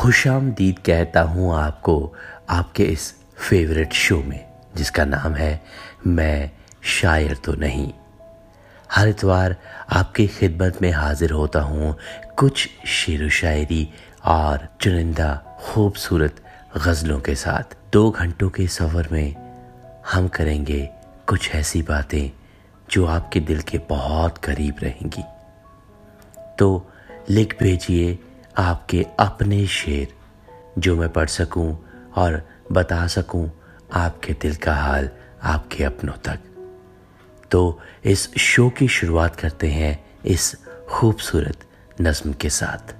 खुश आमदीद कहता हूँ आपको, आपके इस फेवरेट शो में, जिसका नाम है, मैं शायर तो नहीं। हर इतवार आपकी खिदमत में हाजिर होता हूँ कुछ शेर शायरी और चुनिंदा खूबसूरत गज़लों के साथ। दो घंटों के सफ़र में हम करेंगे कुछ ऐसी बातें जो आपके दिल के बहुत करीब रहेंगी। तो लिख भेजिए आपके अपने शेर, जो मैं पढ़ सकूँ और बता सकूँ आपके दिल का हाल आपके अपनों तक। तो इस शो की शुरुआत करते हैं इस खूबसूरत नज्म के साथ।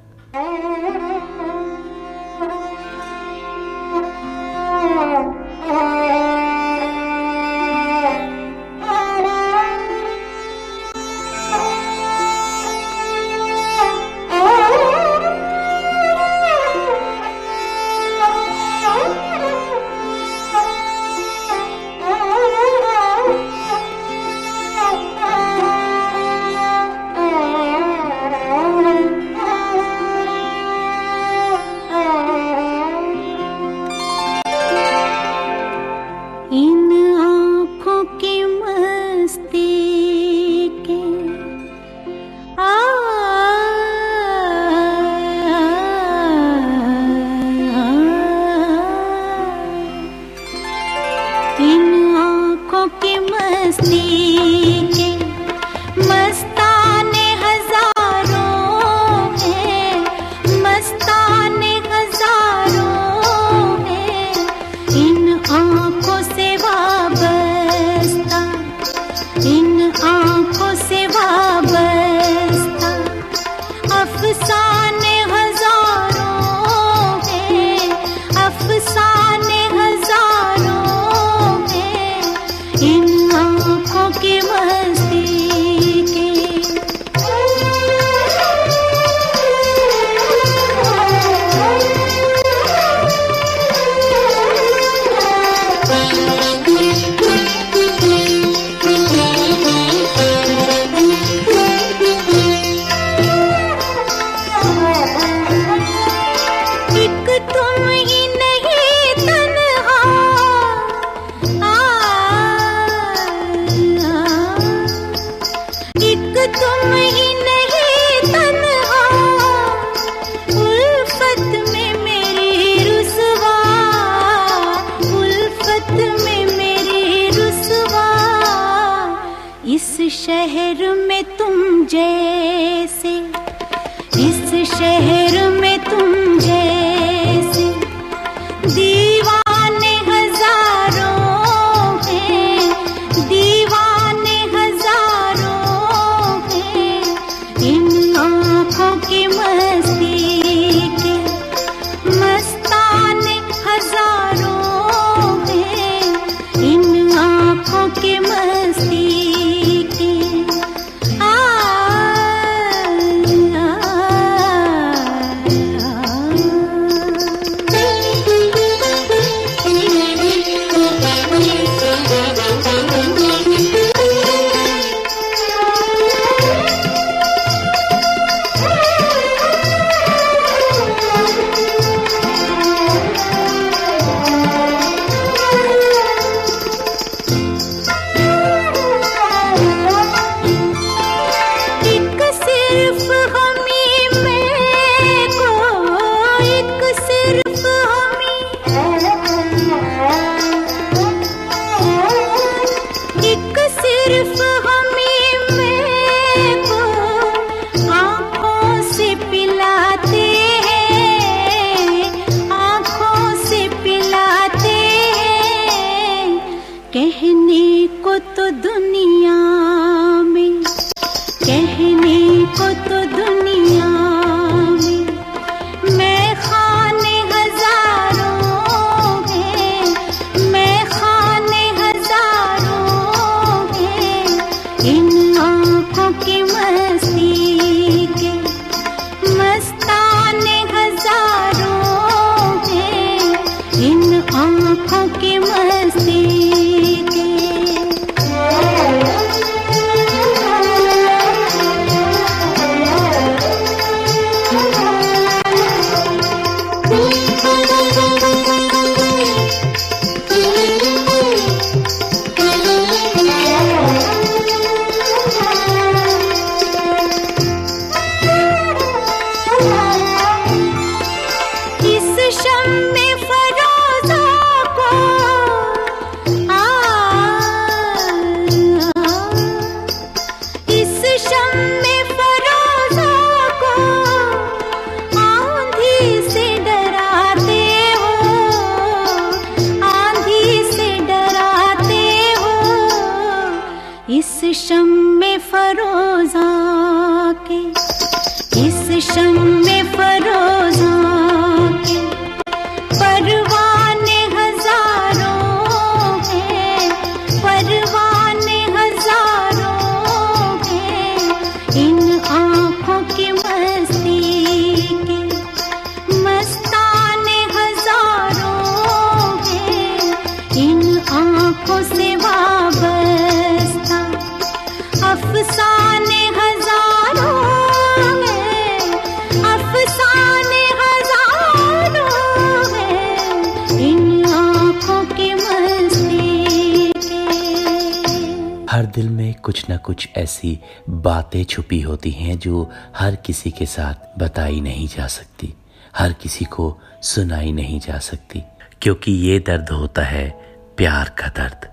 किसी के साथ बताई नहीं जा सकती, हर किसी को सुनाई नहीं जा सकती, क्योंकि ये दर्द होता है प्यार का दर्द।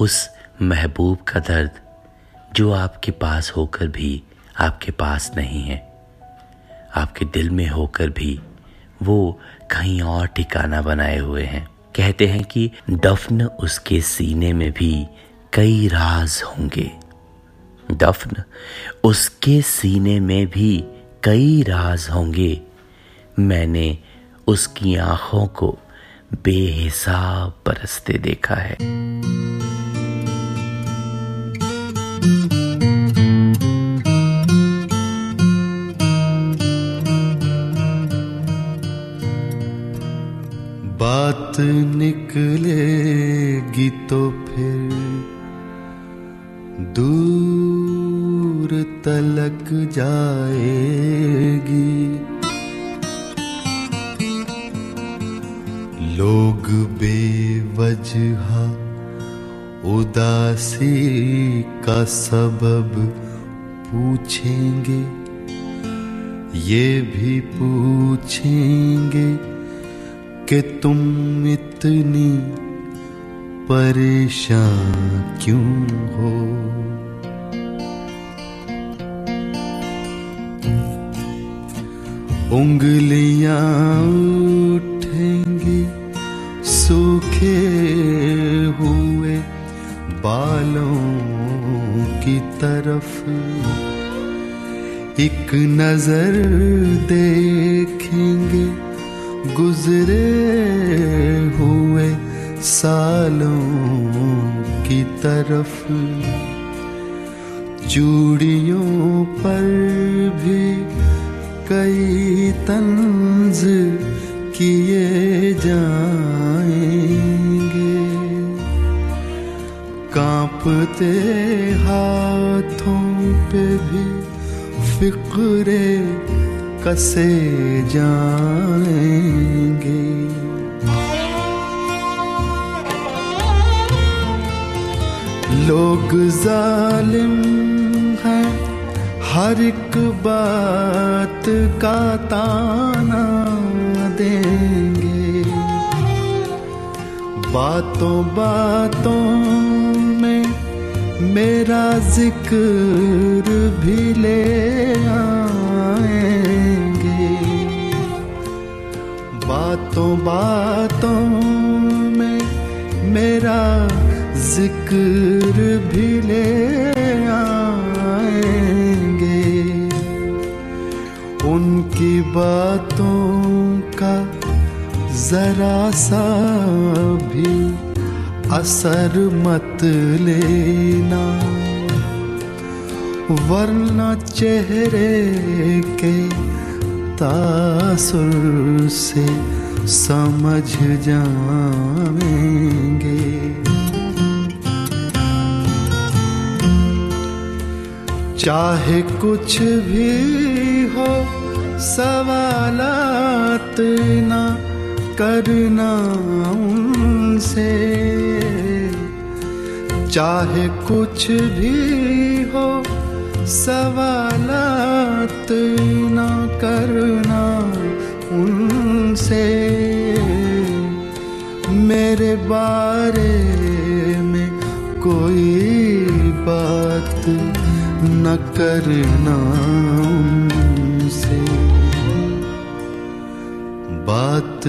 उस महबूब का दर्द जो आपके पास होकर भी आपके पास नहीं है, आपके दिल में होकर भी वो कहीं और ठिकाना बनाए हुए हैं। कहते हैं कि दफन उसके सीने में भी कई राज होंगे। दफन। उसके सीने में भी कई राज होंगे। मैंने उसकी आँखों को बेहिसाब बरसते देखा है। बात निकलेगी तो फिर दूर तलक जाएगी। लोग बेवजह उदासी का सबब पूछेंगे, ये भी पूछेंगे कि तुम इतनी परेशान क्यों हो? उंगलियाँ उठेंगी, सूखे हुए बालों की तरफ़। एक नज़र देखेंगे, गुजरे हुए सालों की तरफ़। चूड़ियों पर भी कई तंज किए जाएँगे। कांपते हाथों पे भी फिक्रे कसे जाएँगे। लोग जालिम हैं हर एक बात का ताना देंगे। बातों बातों में मेरा ज़िक्र भी ले आएँगे। बातों बातों में मेरा ज़िक्र भी ले आएँगे। उनकी बातों का जरा सा भी असर मत लेना। वरना चेहरे के तासुर से समझ जाएँगे। चाहे कुछ भी हो सवालात ना करना उनसे। चाहे कुछ भी हो, सवालात ना करना उनसे। मेरे बारे में कोई बात न करना उनसे। बात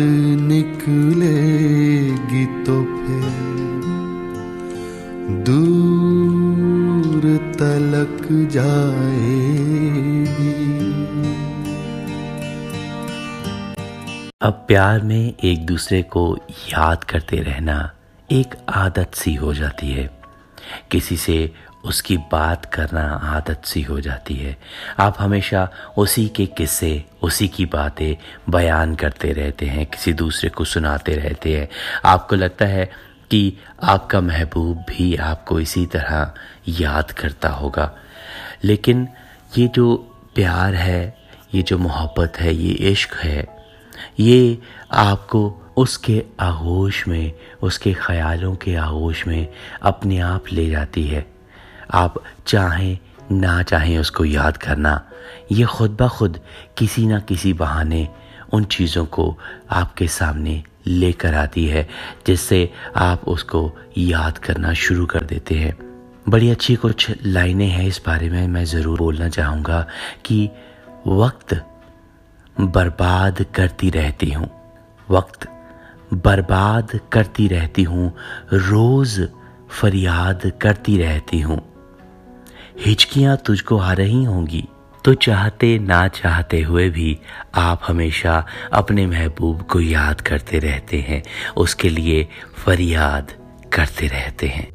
निकलेगी तो फिर दूर तलक जाएगी। अब प्यार में एक दूसरे को याद करते रहना एक आदत सी हो जाती है। किसी से उसकी बात करना आदत सी हो जाती है। आप हमेशा उसी के किस्से, उसी की बातें बयान करते रहते हैं, किसी दूसरे को सुनाते रहते हैं। आपको लगता है कि आपका महबूब भी आपको इसी तरह याद करता होगा। लेकिन ये जो प्यार है, ये जो मोहब्बत है, ये इश्क है, ये आपको उसके आगोश में, उसके ख्यालों के आगोश में अपने आप ले जाती है। आप चाहें, ना चाहें उसको याद करना, ये खुद ब खुद किसी ना किसी बहाने उन चीज़ों को आपके सामने लेकर आती है, जिससे आप उसको याद करना शुरू कर देते हैं। बड़ी अच्छी कुछ लाइनें हैं इस बारे में, मैं ज़रूर बोलना चाहूँगा कि वक्त बर्बाद करती रहती हूँ। वक्त बर्बाद करती रहती हूँ, रोज़ फरियाद करती रहती हूँ। हिचकियाँ तुझको आ रही होंगी। तो चाहते ना चाहते हुए भी आप हमेशा अपने महबूब को याद करते रहते हैं। उसके लिए फरियाद करते रहते हैं।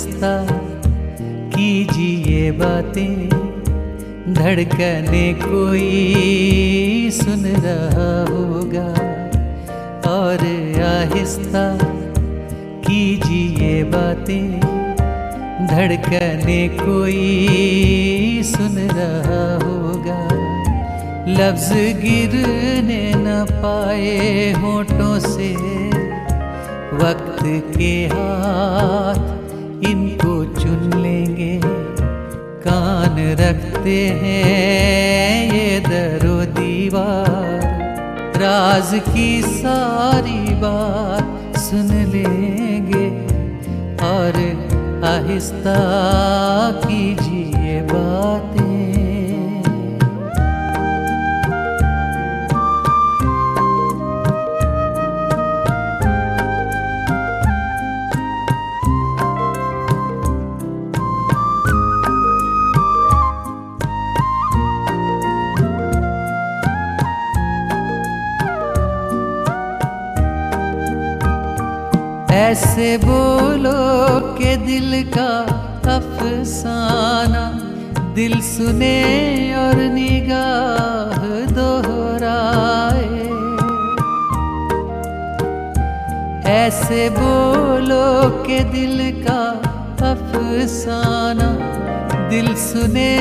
आहिस्ता कीजिए बातें, धड़कने कोई सुन रहा होगा। और आहिस्ता, कीजिए बातें, धड़कने कोई सुन रहा होगा। लफ्ज गिरने न पाए होठों से, वक्त के हाथ इनको चुन लेंगे। कान रखते हैं ये दरो दीवार। राज की सारी बात सुन लेंगे। और आहिस्ता कीजिए बातें। ऐसे बोलो के दिल का अफसाना। दिल सुने और निगाह दोहराए। ऐसे बोलो के दिल का अफसाना। दिल सुने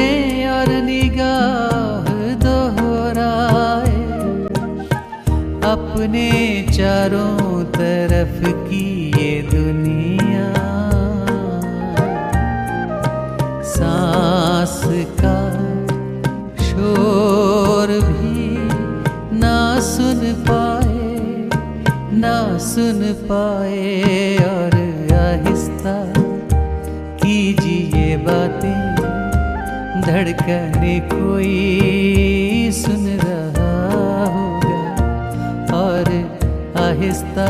और निगाह दोहराए। अपने चारों तरफ़ की सुन पाए और आहिस्ता कीजिए बातें। धड़कने कोई सुन रहा होगा और आहिस्ता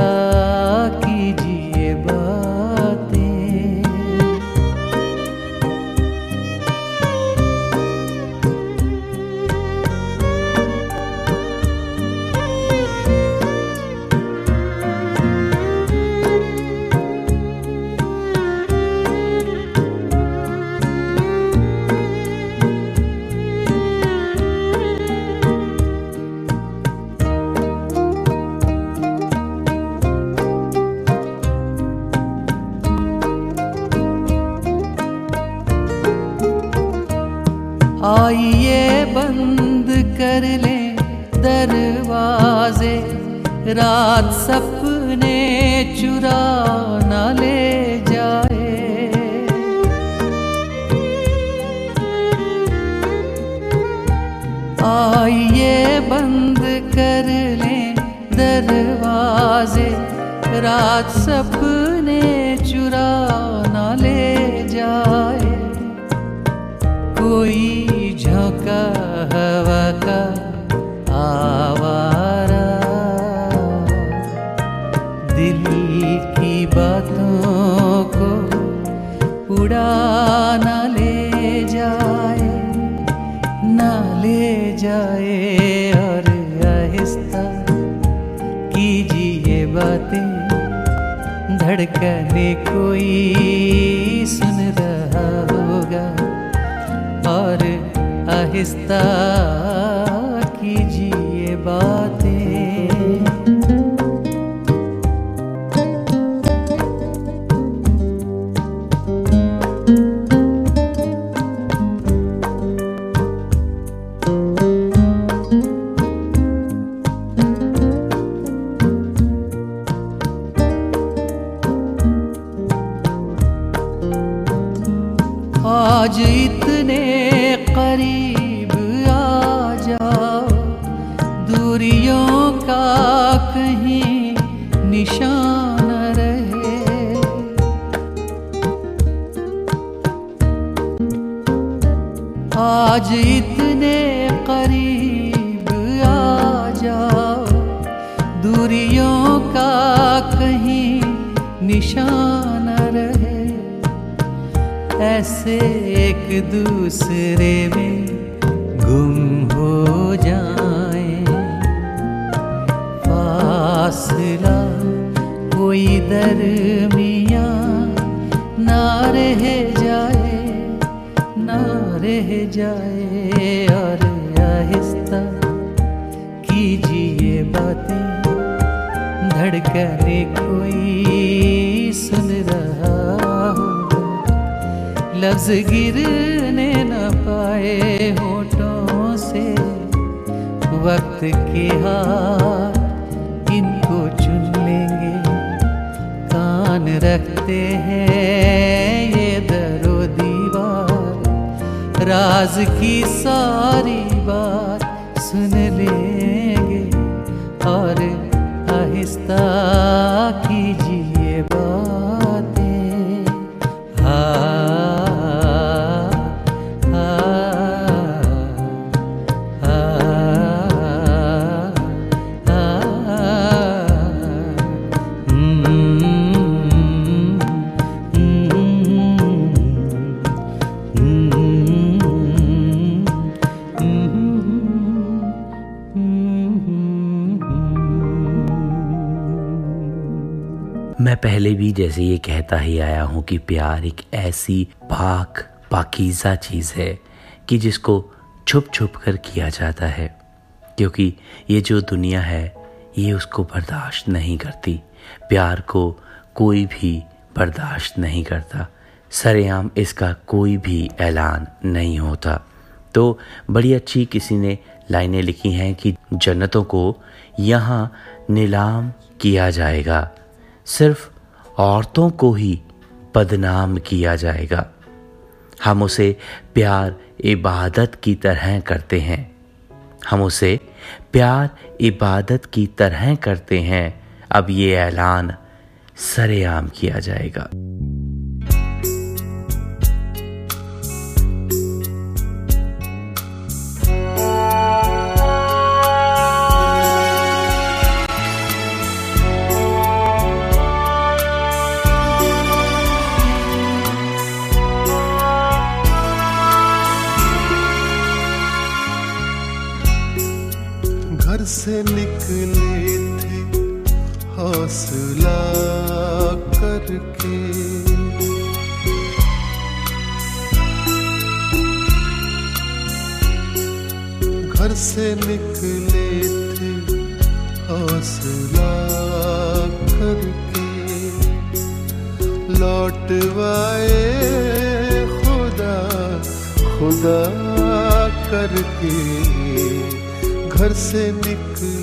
रात सपने चुरा न ले जाए। कोई झोंका हवा का आवारा। दिल की बातों को उड़ा न ले जाए, न ले जाए और आहिस्ता कीजिए बातें। धड़कने कोई सुन रहा होगा। और आहिस्ता कीजिए बातें। दूसरे में गुम हो जाए। फासला कोई दरमिया ना रह जाए, ना रह जाए। और आहिस्ता कीजिए बातें, धड़कने कोई सुन रहा लफ्ज गिरने वक्त के हार, इनको चुन लेंगे। कान रखते हैं ये दरो दीवार। राज की सारी पहले भी जैसे ये कहता ही आया हूँ कि प्यार एक ऐसी पाक, पाकीज़ा चीज़ है कि जिसको छुप छुप कर किया जाता है। क्योंकि ये जो दुनिया है, ये उसको बर्दाश्त नहीं करती। प्यार को कोई भी बर्दाश्त नहीं करता। सरेआम इसका कोई भी ऐलान नहीं होता। तो बड़ी अच्छी किसी ने लाइनें लिखी हैं कि जन्नतों को यहाँ नीलाम किया जाएगा। सिर्फ़ औरतों को ही बदनाम किया जाएगा। हम उसे प्यार, इबादत की तरह करते हैं। हम उसे प्यार, इबादत की तरह करते हैं। अब ये ऐलान सरेआम किया जाएगा। घर से निकले थे हौसला करके। लौटवाए खुदा खुदा करके। घर से निकले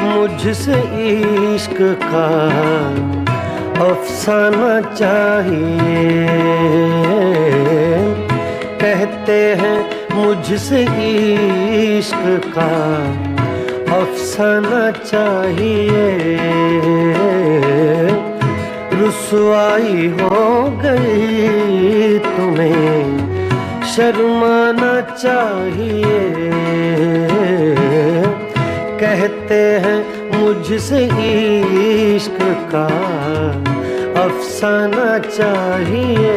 मुझसे इश्क का अफसाना चाहिए। कहते हैं, मुझसे इश्क का अफसाना चाहिए। रुसवाई हो गई तुम्हें, शर्माना चाहिए। कहते हैं मुझसे इश्क का अफसाना चाहिए।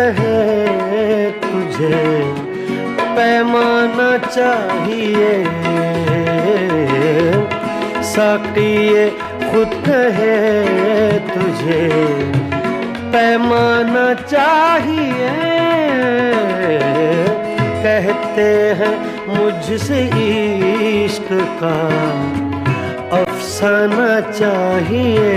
कहे तुझे, पैमाना चाहिए। साकिए खुद कहे तुझे, पैमाना चाहिए। कहते हैं मुझसे इश्क का अफसाना चाहिए।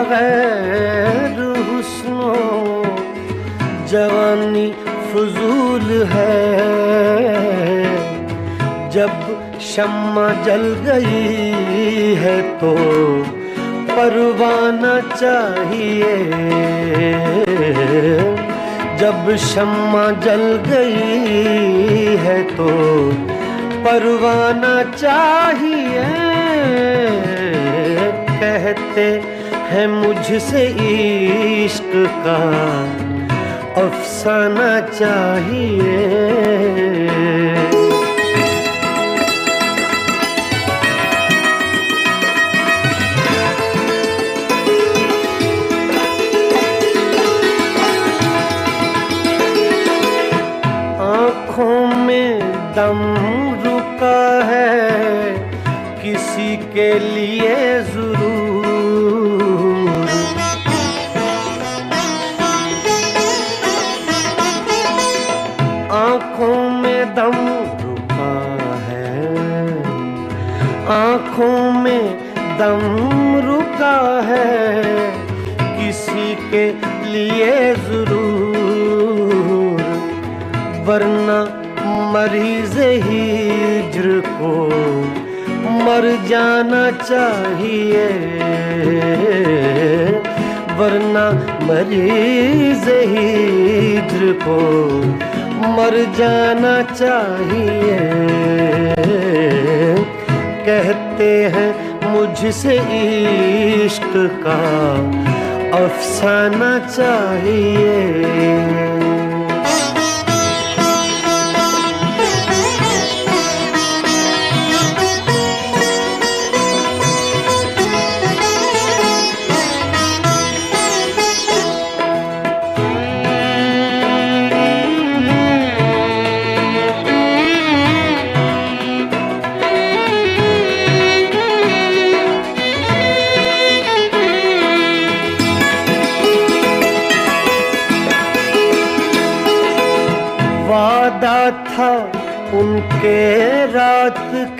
बगैर हुस्नो, जवानी फजूल है। जब शम्मा जल गई है तो परवाना चाहिए। जब शम्मा जल गई है तो परवाना चाहिए। कहते हैं मुझसे इश्क का अफसाना चाहिए। दम रुका है किसी के लिए ज़रूर, वरना मरीज़ ही हिज्र को मर जाना चाहिए। वरना मरीज़ ही हिज्र को मर जाना चाहिए। कहते हैं मुझसे इश्क का अफसाना चाहिए।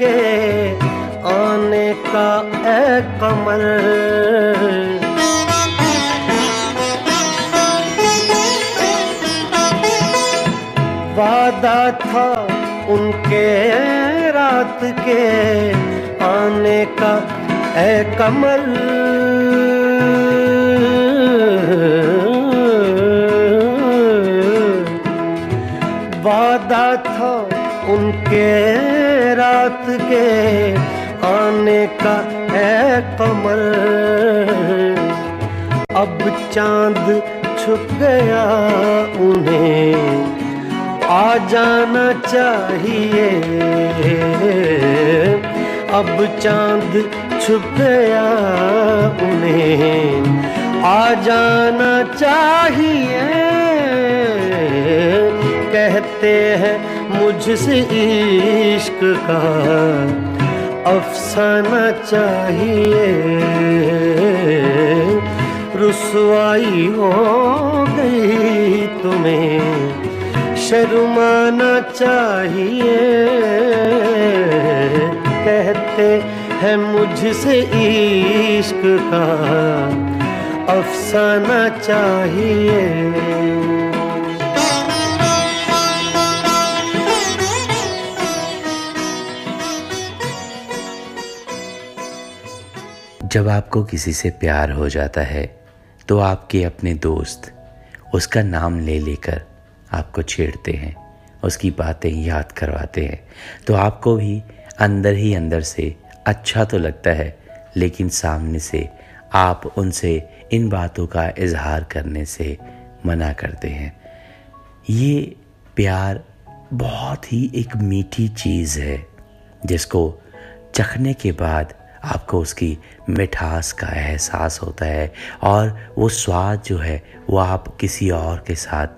के आने का ए कमर वादा था उनके रात के आने का ए कमल। वादा था उनके के आने का है कमर। अब चाँद छुप गया उन्हें, आ जाना चाहिए। अब चाँद छुप गया उन्हें, आ जाना चाहिए। कहते हैं मुझसे इश्क का अफसाना चाहिए। रुसवाई हो गई तुम्हें, शर्माना चाहिए। कहते हैं मुझसे इश्क का अफसाना चाहिए। जब आपको किसी से प्यार हो जाता है तो आपके अपने दोस्त उसका नाम ले लेकर आपको छेड़ते हैं, उसकी बातें याद करवाते हैं। तो आपको भी अंदर ही अंदर से अच्छा तो लगता है, लेकिन सामने से आप उनसे इन बातों का इजहार करने से मना करते हैं। ये प्यार बहुत ही एक मीठी चीज़ है, जिसको चखने के बाद आपको उसकी मिठास का एहसास होता है और वो स्वाद जो है, वो आप किसी और के साथ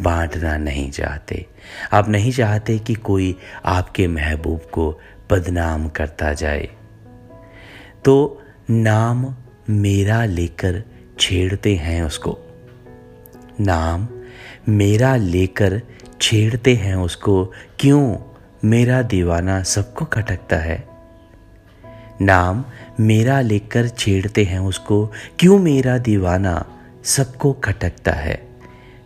बांटना नहीं चाहते। आप नहीं चाहते कि कोई आपके महबूब को बदनाम करता जाए। तो नाम मेरा लेकर छेड़ते हैं उसको। नाम मेरा लेकर छेड़ते हैं उसको। क्यों? मेरा दीवाना सबको खटकता है। नाम मेरा लेकर छेड़ते हैं उसको। क्यों मेरा दीवाना सबको खटकता है?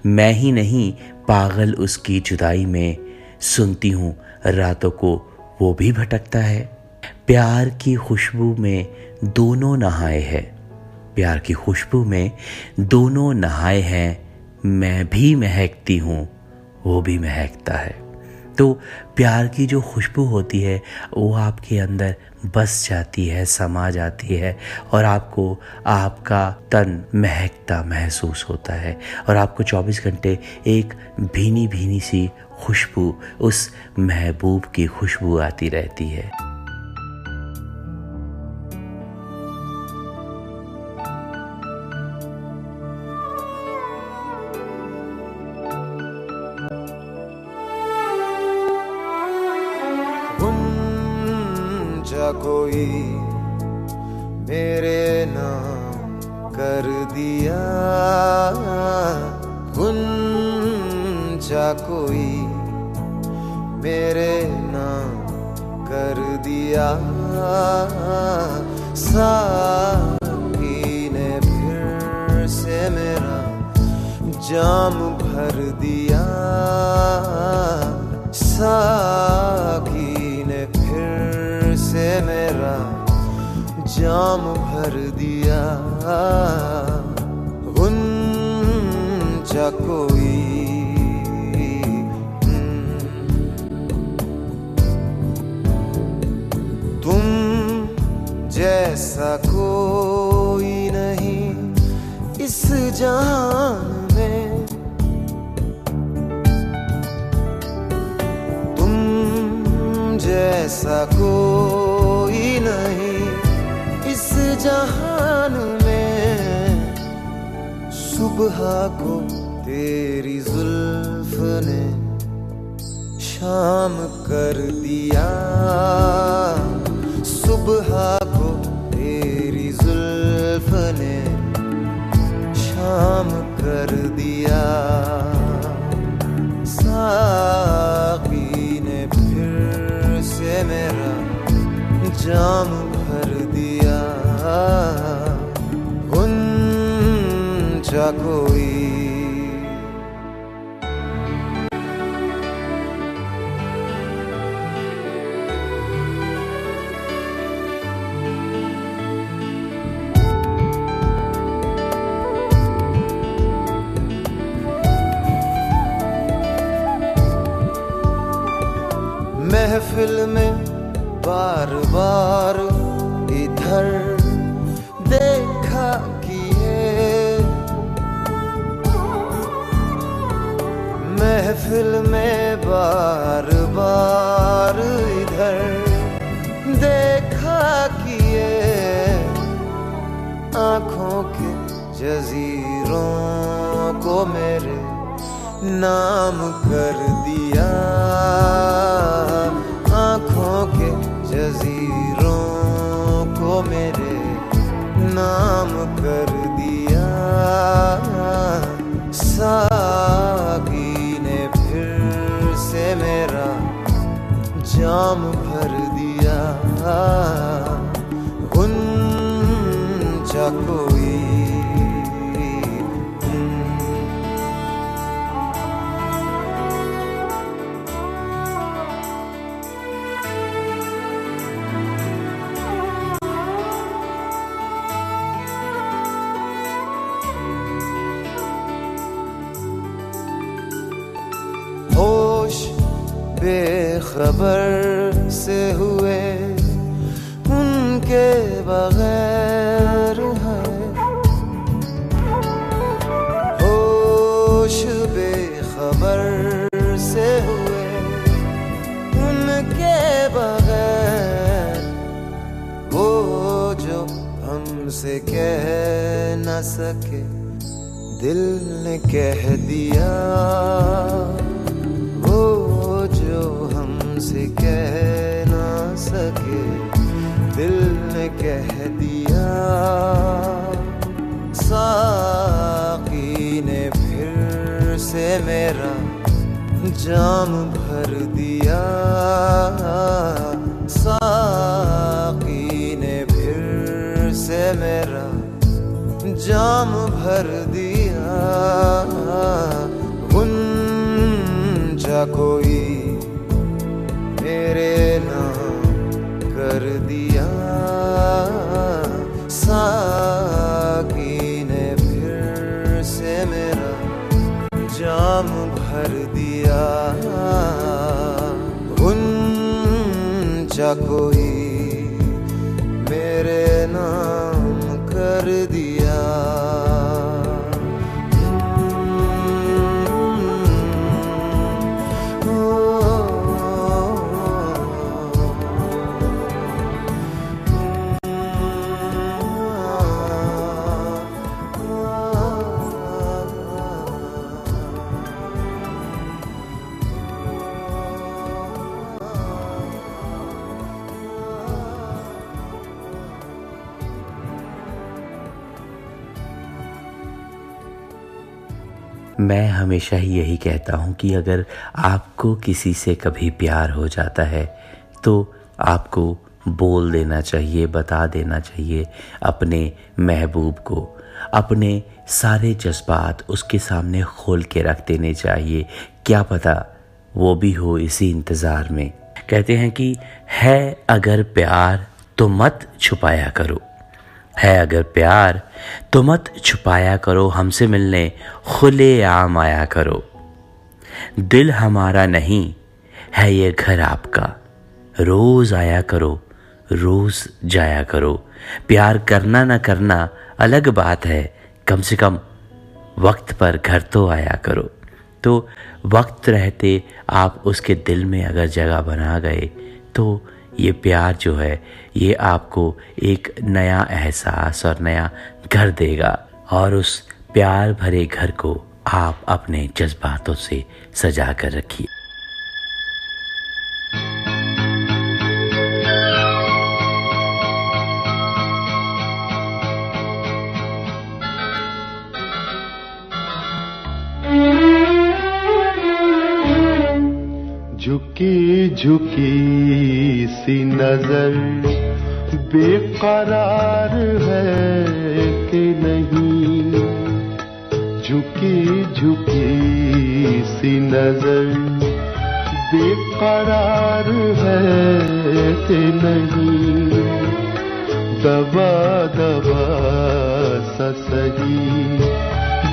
मैं ही नहीं, पागल उसकी जुदाई में सुनती हूँ, रातों को वो भी भटकता है। प्यार की खुशबू में दोनों नहाए हैं। प्यार की खुशबू में दोनों नहाए हैं। मैं भी महकती हूँ, वो भी महकता है। तो प्यार की जो खुशबू होती है, वो आपके अंदर बस जाती है, समा जाती है और आपको आपका तन महकता महसूस होता है और आपको 24 घंटे एक भीनी भीनी सी खुशबू, उस महबूब की खुशबू आती रहती है। दिया गुंजा कोई, मेरे नाम कर दिया। साकी ने फिर से मेरा जाम भर दिया। साकी ने फिर से मेरा जाम भर दिया। गुंजा कोई। तुम जैसा कोई नहीं इस जहान में। तुम जैसा कोई नहीं इस जहान में। सुबह को उसने शाम कर दिया। सुबह को तेरी जुल्फ ने शाम कर दिया। साकी ने फिर से मेरा जाम भर दिया। उन जा कोई महफिल में बार बार इधर देखा किए। महफिल में बार बार इधर देखा किए। आँखों के जजीरों को मेरे नाम कर दिया। जजीरों को मेरे नाम कर दिया। सागी ने फिर से मेरा जाम भर दिया। उन कोई न सके। दिल ने कह दिया, वो जो हमसे कह ना सके। दिल ने कह दिया, साकी ने फिर से मेरा जाम कोई मेरे नाम कर दिया। साकी ने फिर से मेरा जाम भर दिया। उन जा कोई मैं हमेशा ही यही कहता हूँ कि अगर आपको किसी से कभी प्यार हो जाता है तो आपको बोल देना चाहिए, बता देना चाहिए अपने महबूब को। अपने सारे जज्बात उसके सामने खोल के रख देने चाहिए। क्या पता वो भी हो इसी इंतज़ार में। कहते हैं कि है अगर प्यार तो मत छुपाया करो। है अगर प्यार तो मत छुपाया करो हमसे मिलने खुले आम आया करो। दिल हमारा नहीं, है ये घर आपका। रोज आया करो, रोज जाया करो। प्यार करना ना करना अलग बात है, कम से कम वक्त पर घर तो आया करो। तो वक्त रहते आप उसके दिल में अगर जगह बना गए तो ये प्यार जो है ये आपको एक नया एहसास और नया घर देगा और उस प्यार भरे घर को आप अपने जज्बातों से सजा कर रखिए। झुकी झुकी सी नज़र बेकरार है कि नहीं? झुकी झुकी सी नज़र बेकरार है कि नहीं? दबा दबा सही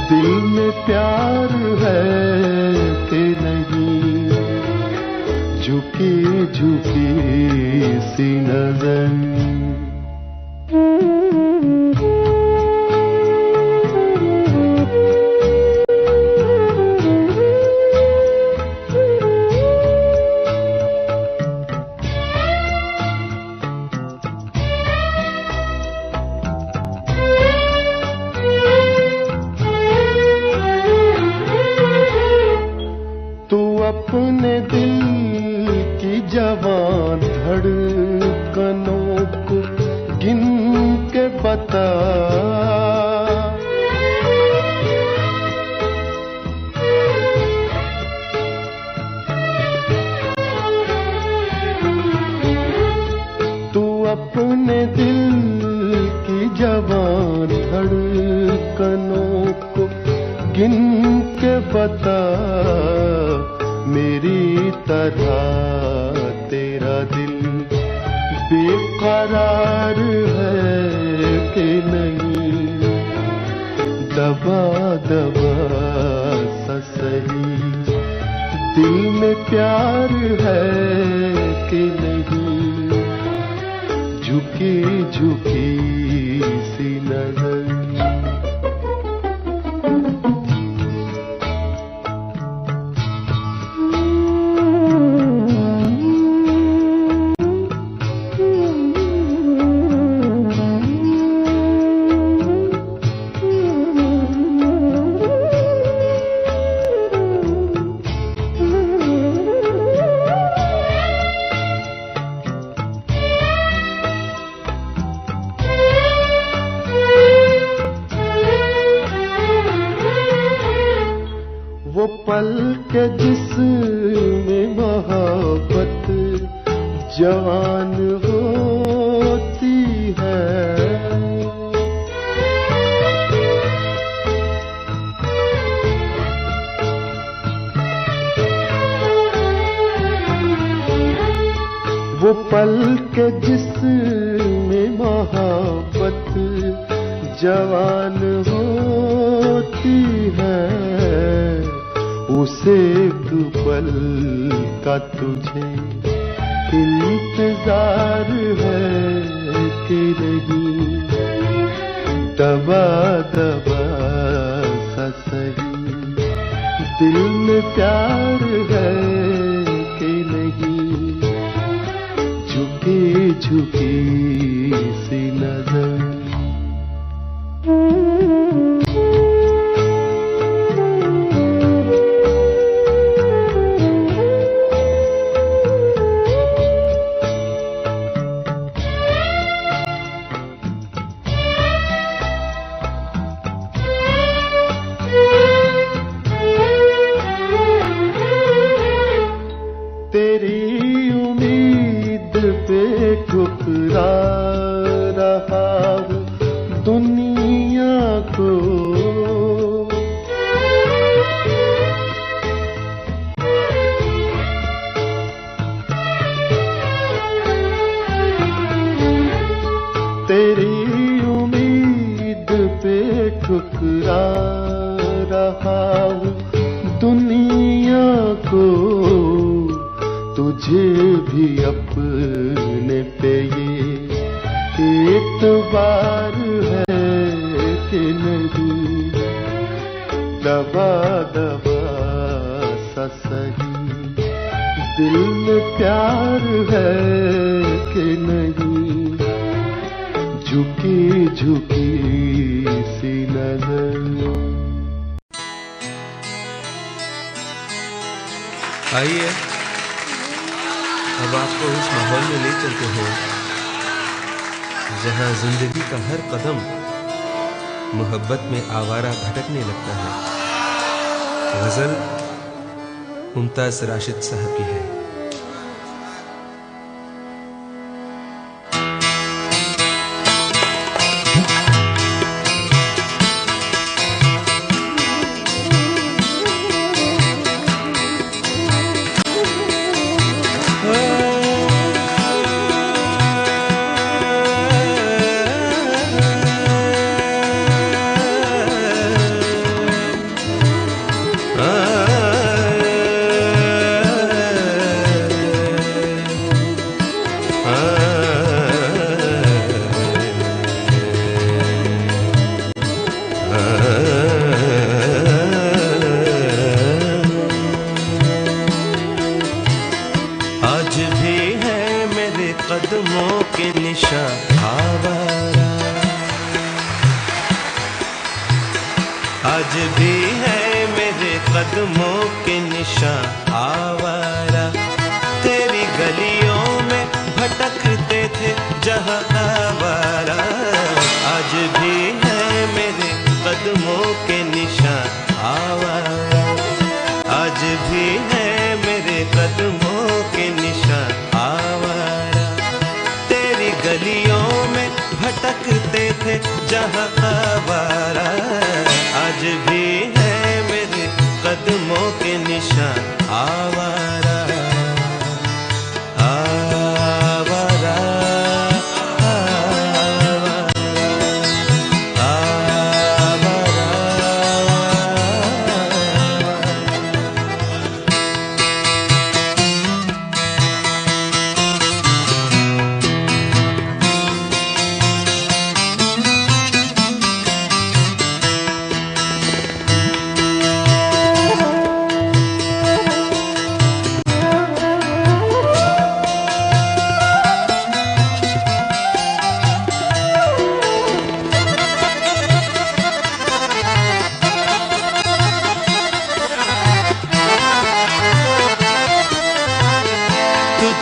दिल में प्यार है झुके झुके सी नजर। आवारा भटकने लगता है। गज़ल मुमताज़ राशिद साहब की है।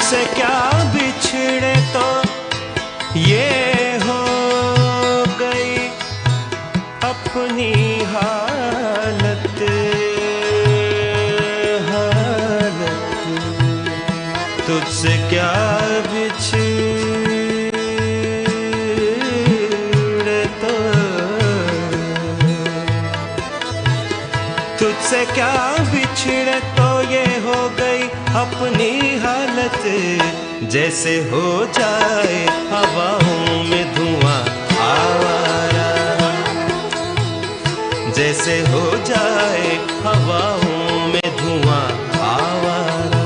seca. हालत जैसे हो जाए, हवाओं में धुआँ आवारा। जैसे हो जाए, हवाओं में धुआँ आवारा।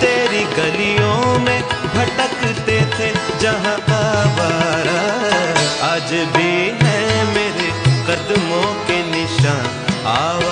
तेरी गलियों में भटकते थे जहाँ आवारा। आज भी है मेरे कदमों के निशान आवारा।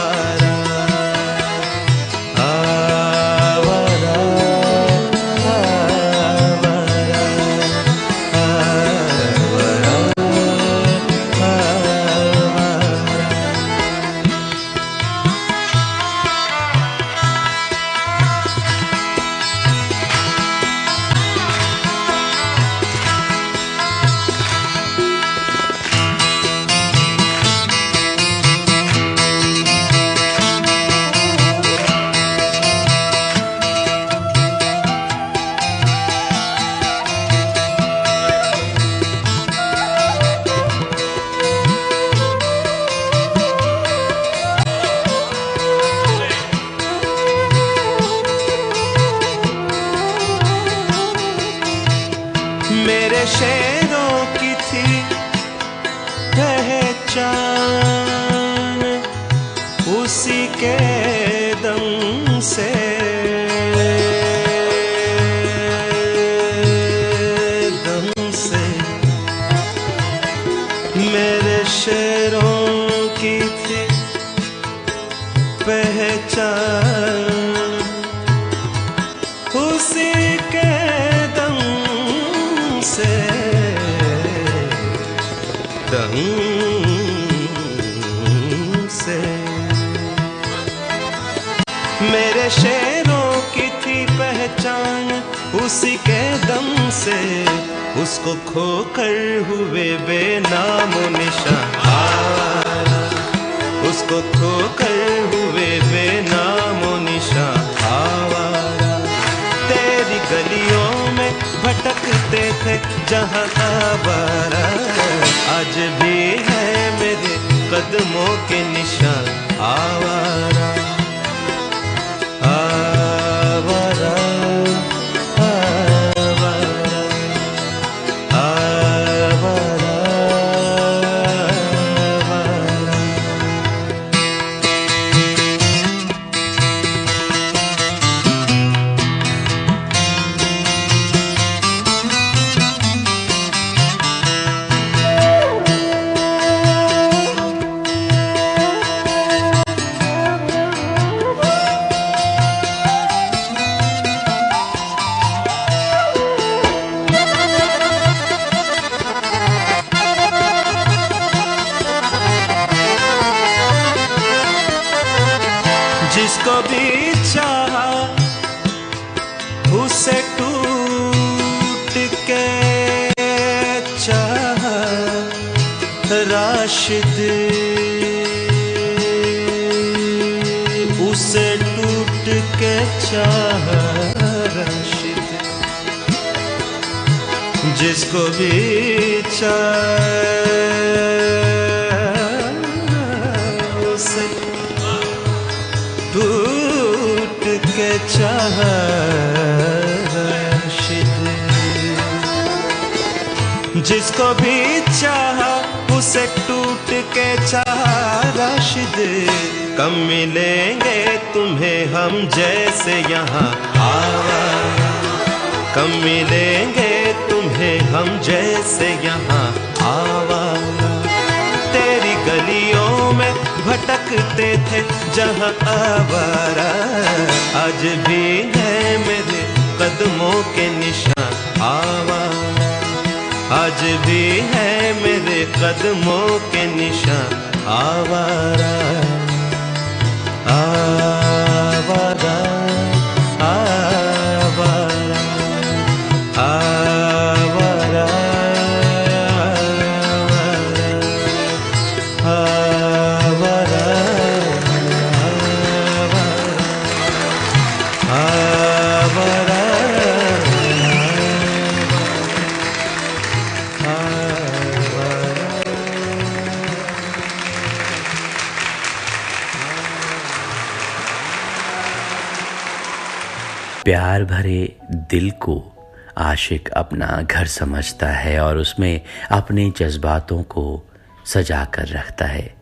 आशिक अपना घर समझता है और उसमें अपने जज्बातों को सजा कर रखता है।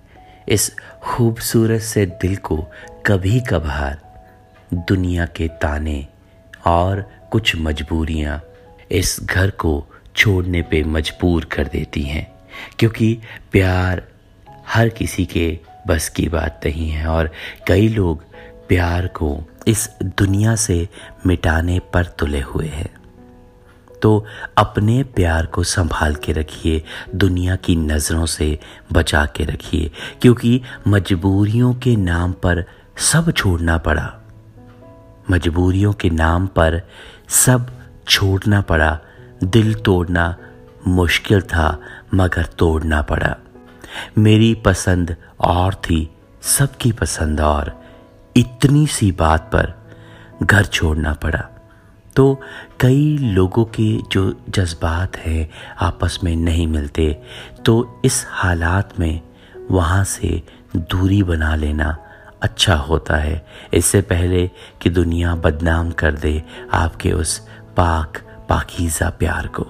इस खूबसूरत से दिल को कभी कभार दुनिया के ताने और कुछ मजबूरियाँ इस घर को छोड़ने पे मजबूर कर देती हैं, क्योंकि प्यार हर किसी के बस की बात नहीं है और कई लोग प्यार को इस दुनिया से मिटाने पर तुले हुए हैं। तो अपने प्यार को संभाल के रखिए, दुनिया की नज़रों से बचा के रखिए, क्योंकि मजबूरियों के नाम पर सब छोड़ना पड़ा। मजबूरियों के नाम पर सब छोड़ना पड़ा। दिल तोड़ना मुश्किल था, मगर तोड़ना पड़ा। मेरी पसंद और थी, सबकी पसंद और। इतनी सी बात पर घर छोड़ना पड़ा। तो कई लोगों के जो जज्बात हैं आपस में नहीं मिलते तो इस हालात में वहाँ से दूरी बना लेना अच्छा होता है। इससे पहले कि दुनिया बदनाम कर दे आपके उस पाक, पाकीज़ा प्यार को।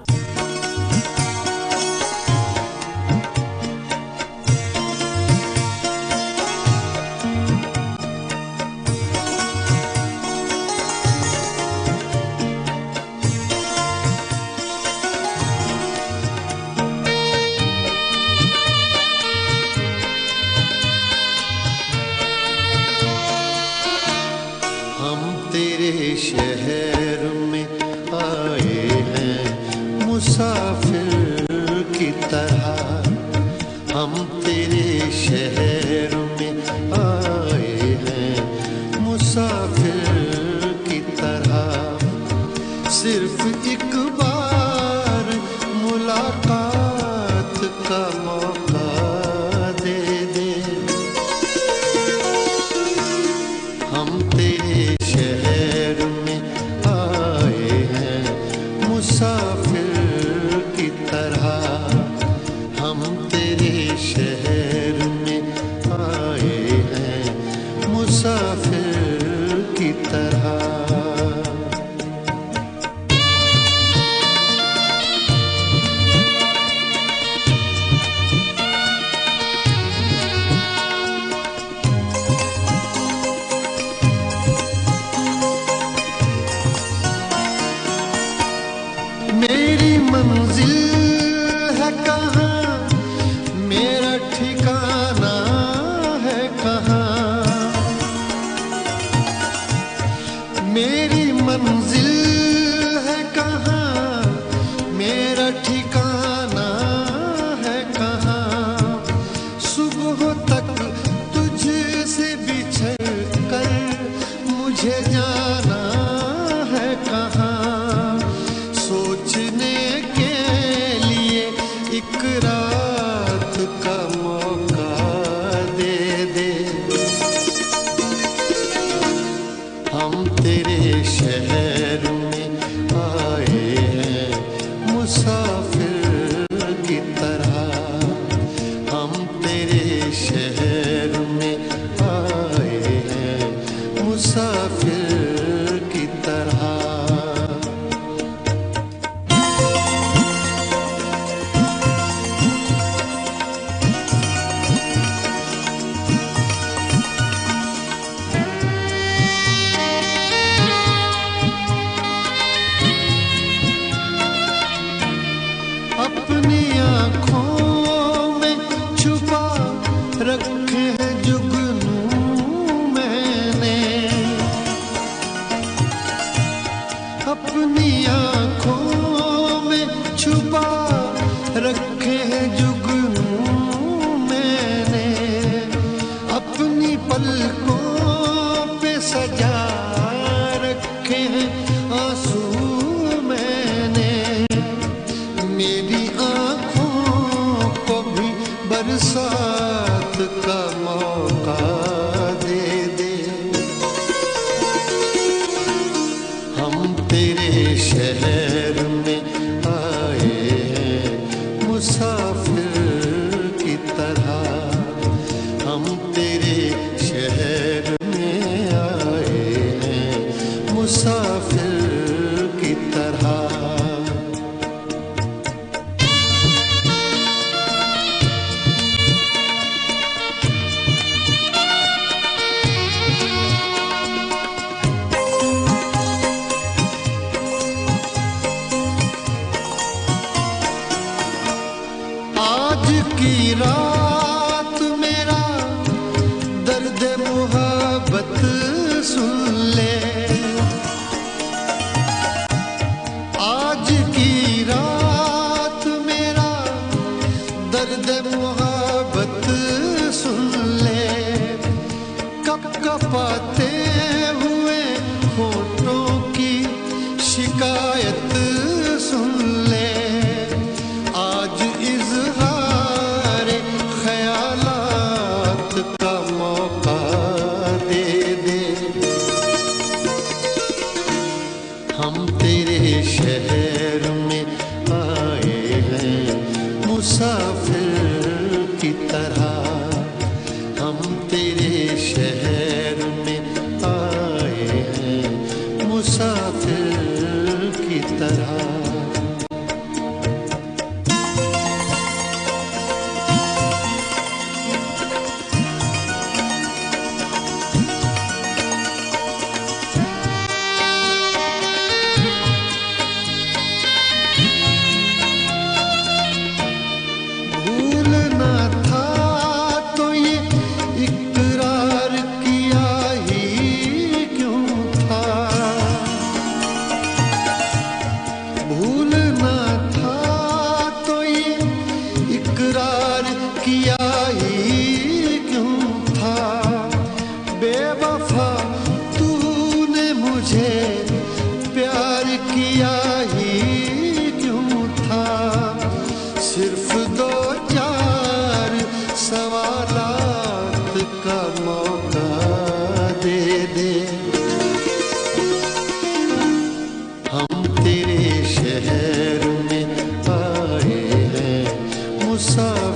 sorry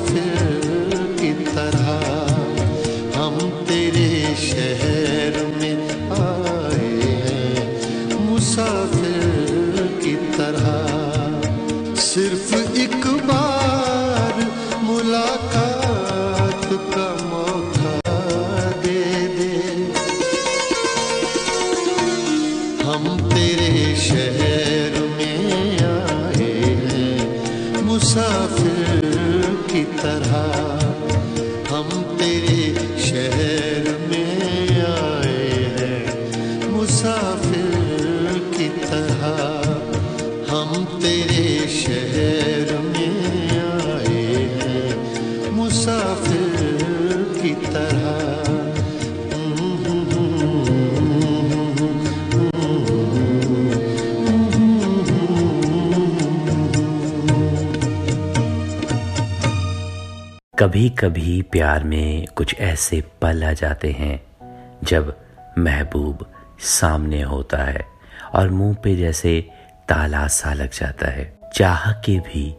कभी कभी प्यार में कुछ ऐसे पल आ जाते हैं, जब महबूब सामने होता है और मुँह पे जैसे ताला सा लग जाता है। चाह के भी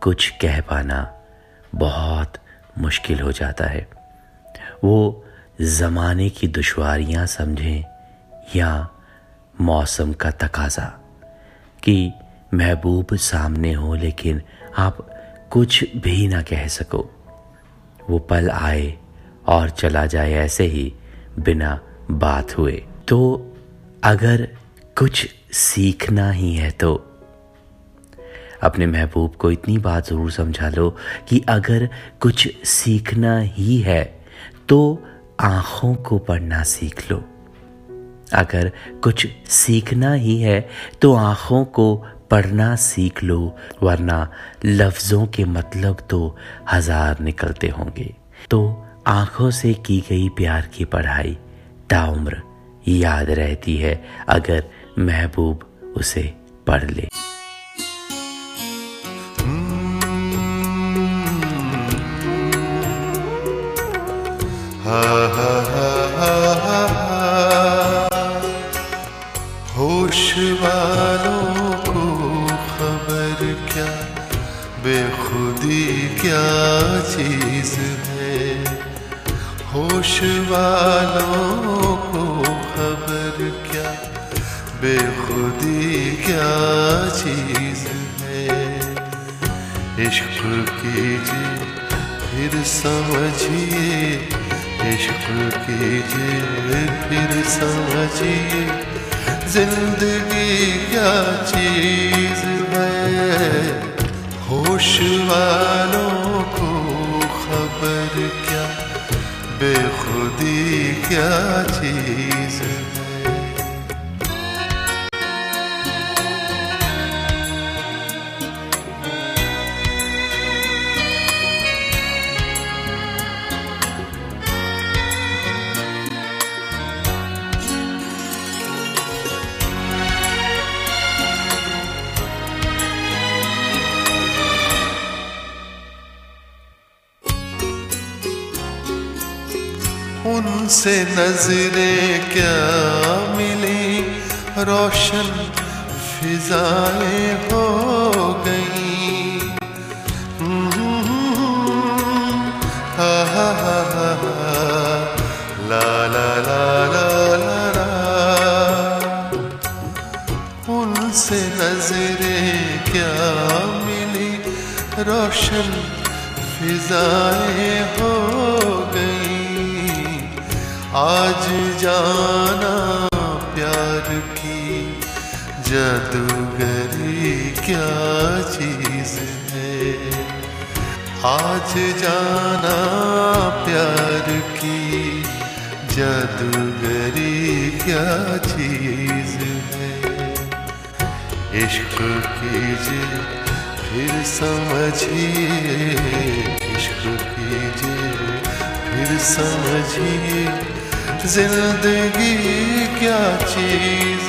कुछ कह पाना बहुत मुश्किल हो जाता है। वो ज़माने की दुश्वारियाँ समझें या मौसम का तकाजा कि महबूब सामने हो लेकिन आप कुछ भी ना कह सको। वो पल आए और चला जाए ऐसे ही बिना बात हुए। तो अगर कुछ सीखना ही है तो अपने महबूब को इतनी बात ज़रूर समझा लो कि अगर कुछ सीखना ही है तो आँखों को पढ़ना सीख लो। अगर कुछ सीखना ही है तो आँखों को पढ़ना सीख लो वरना लफ्ज़ों के मतलब तो हज़ार निकलते होंगे तो आँखों से की गई प्यार की पढ़ाई ताउम्र याद रहती है अगर महबूब उसे पढ़ ले हा हा हा हा हा होश वालों होश वालों को खबर क्या? बेखुदी क्या चीज़ है? इश्क कीजिए, फिर समझिए। इश्क कीजिए, फिर समझिए। ज़िंदगी क्या चीज़ है? होश वालों को खबर क्या? बेखुदी क्या चीज़ है उनसे नज़रें क्या मिली रोशन फिजाएँ हो गई हा हा हा हा हा, ला ला ला ला ला उनसे नज़रें क्या मिली रोशन फिजाएँ हो आज जाना प्यार की जादूगरी क्या चीज़ है? आज जाना प्यार की जादूगरी क्या चीज़ है? इश्क कीजिए, फिर समझिए। इश्क कीजिए, फिर समझिए। ज़िंदगी क्या चीज़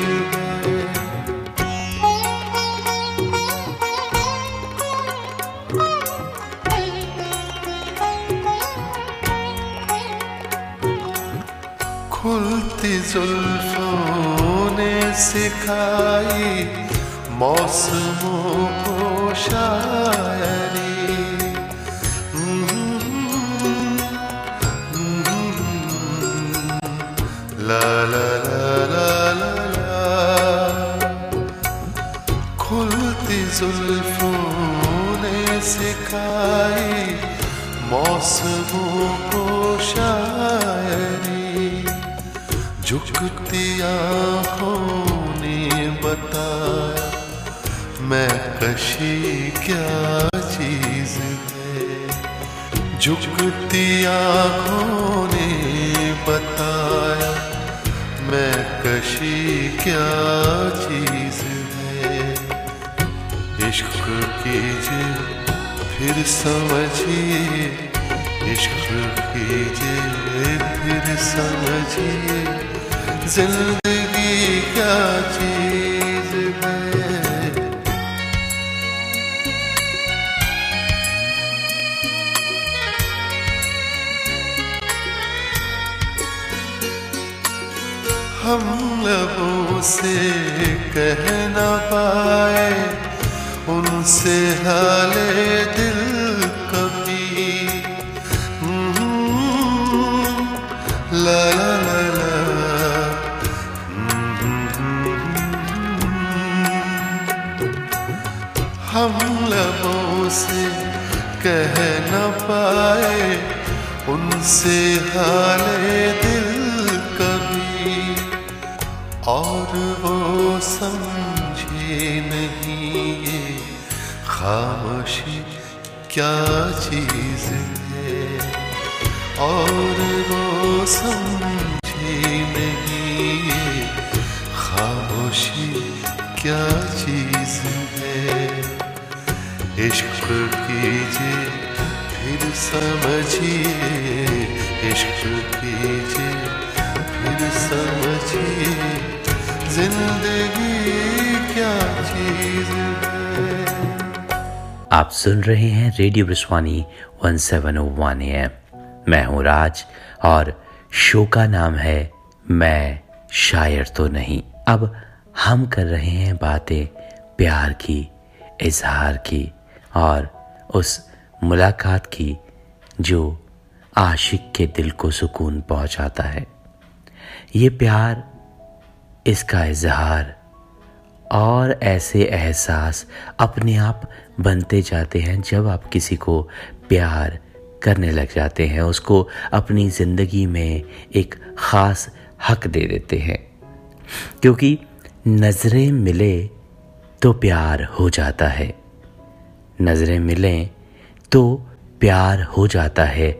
खुलती जुल्फों ने सिखाई मौसमों हम लबों से कह न पाए, उनसे हाले दिल कभी। और वो समझे नहीं ये खामोशी क्या चीज़ है। और वो समझी नहीं ये खामोशी क्या कीजिए, फिर समझिए, इश्क कीजिए, फिर समझिए, ज़िंदगी क्या चीज़ आप सुन रहे हैं रेडियो विश्वानी 1701 एम मैं हूँ राज और शो का नाम है मैं शायर तो नहीं। अब हम कर रहे हैं बातें प्यार की, इजहार की और उस मुलाकात की जो आशिक के दिल को सुकून पहुंचाता है। ये प्यार, इसका इजहार और ऐसे एहसास अपने आप बनते जाते हैं जब आप किसी को प्यार करने लग जाते हैं। उसको अपनी ज़िंदगी में एक ख़ास हक दे देते हैं। क्योंकि नज़रें मिले तो प्यार हो जाता है। नज़रें मिलें तो प्यार हो जाता है।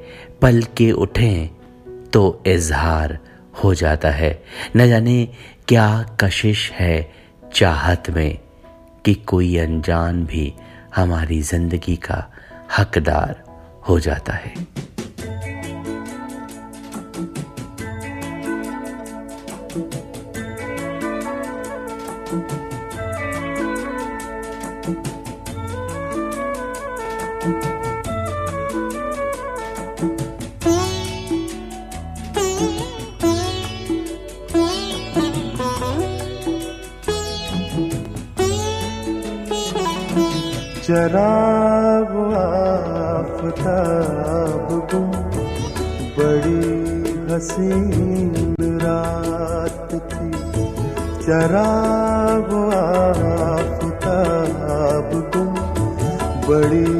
पल के उठें तो इजहार हो जाता है। न जाने क्या कशिश है चाहत में, कि कोई अनजान भी हमारी ज़िंदगी का हकदार हो जाता है। चराग आफताब गुम। बड़ी हसीन रात थी। चराग आफताब गुम। बड़ी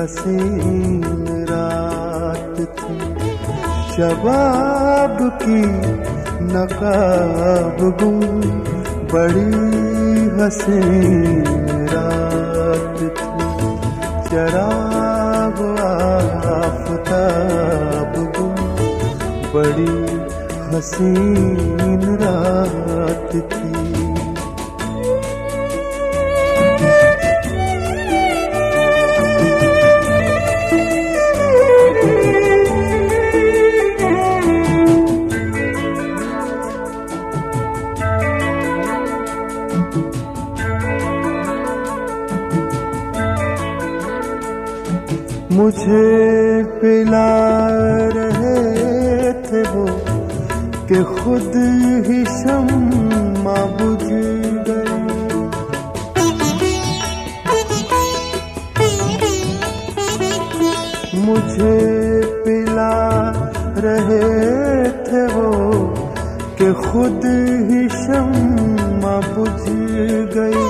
हसीन रात थी। शबाब की नकाब गुम। बड़ी हसीन चराग आफताब को बड़ी हसीन रात थी। मुझे पिला रहे थे वो कि खुद ही शम्मा बुझ गई। मुझे पिला रहे थे वो कि खुद ही शम्मा बुझ गई।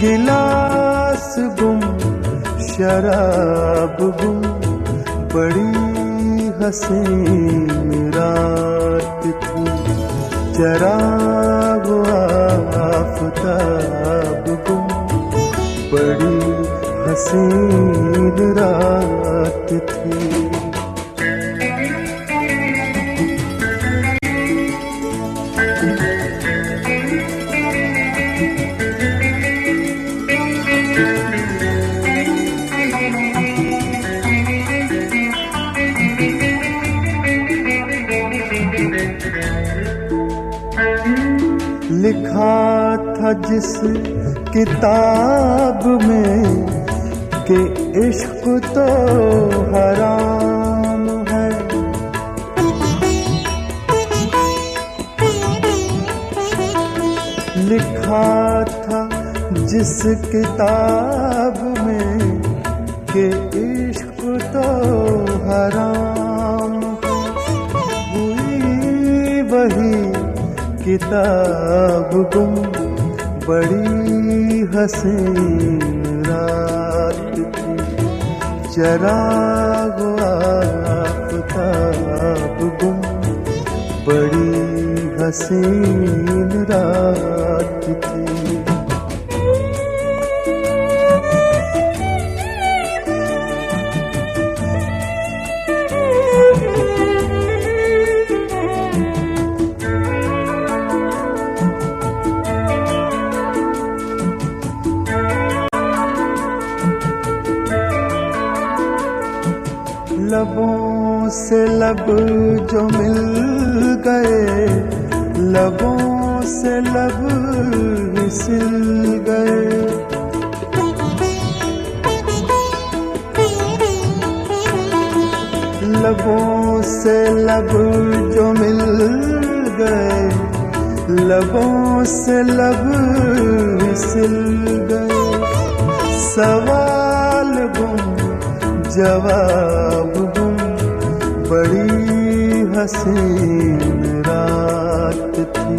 गुम शराब गुम बड़ी हसीन रात थी। चराग आफताब गुम बड़ी हसीन रात थी। जिस किताब में के इश्क तो हराम है। लिखा था जिस किताब में के इश्क तो हराम हुई वही किताब गुम बड़ी हसीन रात थी आफताब गुम। बड़ी हसीन रात लब जो मिल गए, लबों से लब सिल गए। लबों से लब जो मिल गए, लबों से लब सिल गए। सवाल गुम, जवाब बड़ी हसीन रात थी।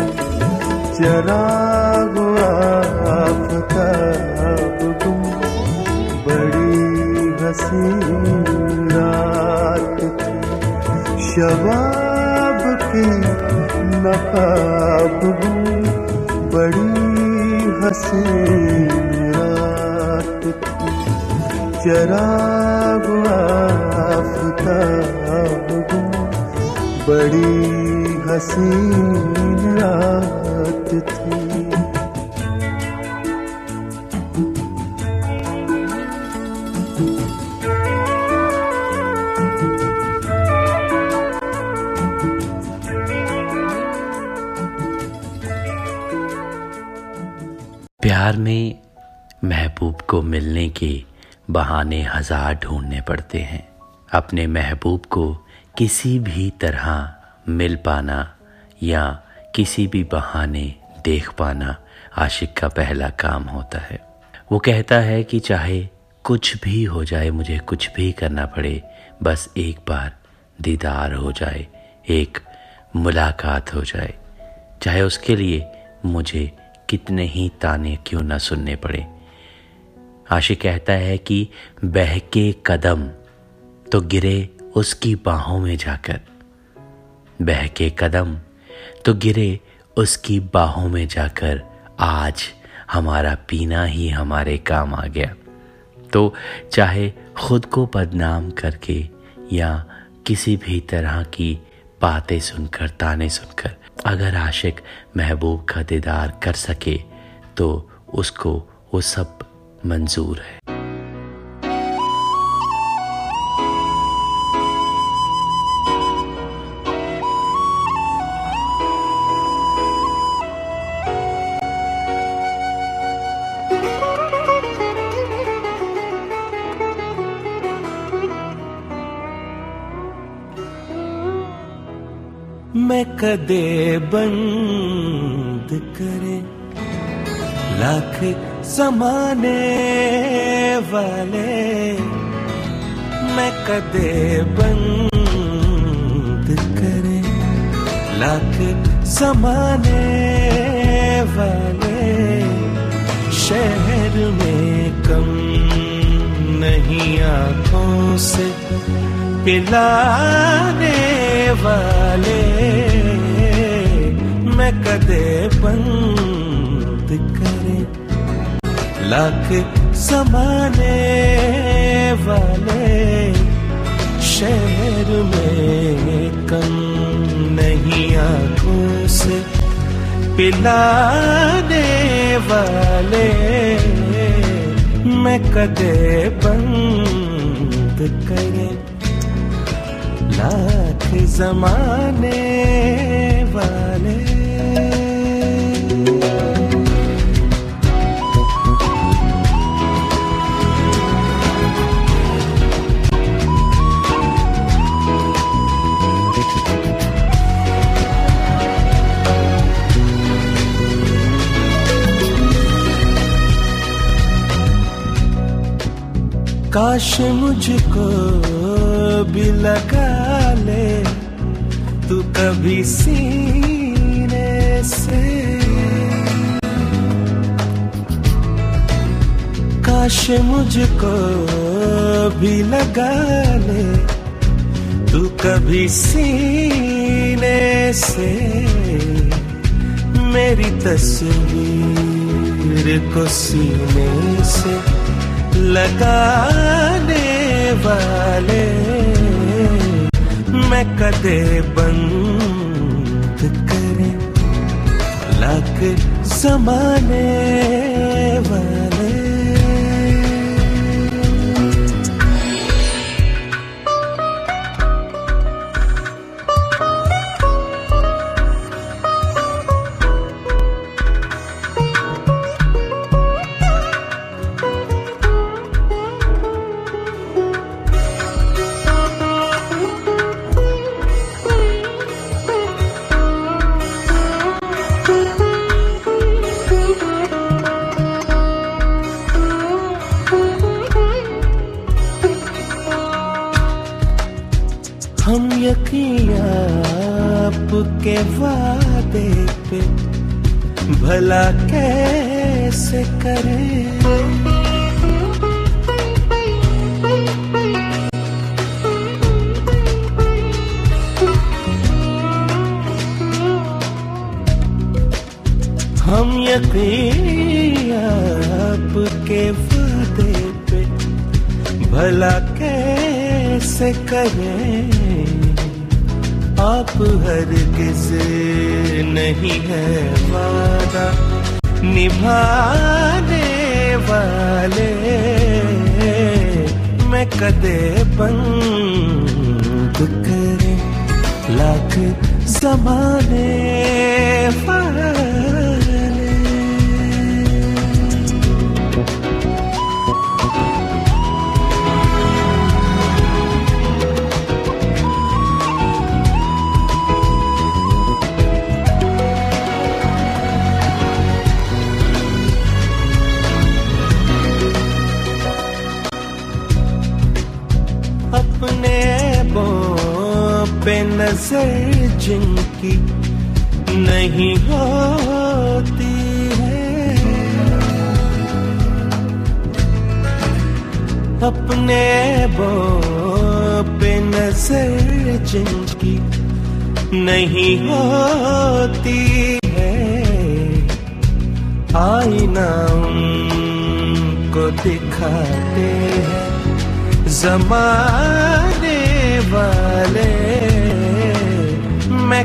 आफताब गुम बड़ी हसीन रात थी। शबाब की नकाब बड़ी हसीन रात थी। चराग आफताब बड़ी हसीन रात थी। प्यार में महबूब को मिलने के बहाने हज़ार ढूँढने पड़ते हैं। अपने महबूब को किसी भी तरह मिल पाना या किसी भी बहाने देख पाना आशिक का पहला काम होता है। वो कहता है कि चाहे कुछ भी हो जाए, मुझे कुछ भी करना पड़े, बस एक बार दीदार हो जाए, एक मुलाकात हो जाए। चाहे उसके लिए मुझे कितने ही ताने क्यों ना सुनने पड़े। आशिक कहता है कि बहके कदम तो गिरे उसकी बाहों में जाकर। बहके कदम तो गिरे उसकी बाहों में जाकर। आज हमारा पीना ही हमारे काम आ गया। तो चाहे खुद को बदनाम करके या किसी भी तरह की बातें सुनकर, ताने सुनकर अगर आशिक महबूब का दीदार कर सके तो उसको वो सब मंजूर है। मैं कदे बंद करे लाख समाने वाले, मैं कदे बंद करे। लाख समाने वाले, शहर में कम नहीं आँखों से पिलाने वाले, मैं कदे बंद लाख समाने वाले शहर में कम नहीं आँखों से पिलाने वाले। मैं कदे बंद करे। लाख जमाने काश मुझको भी लगा ले, तू कभी सीने से। काश मुझको भी लगा ले, तू कभी सीने से। मेरी तस्वीर को सीने से। लगाने वाले। मैं कदे बंद करे। लग समाने वाले।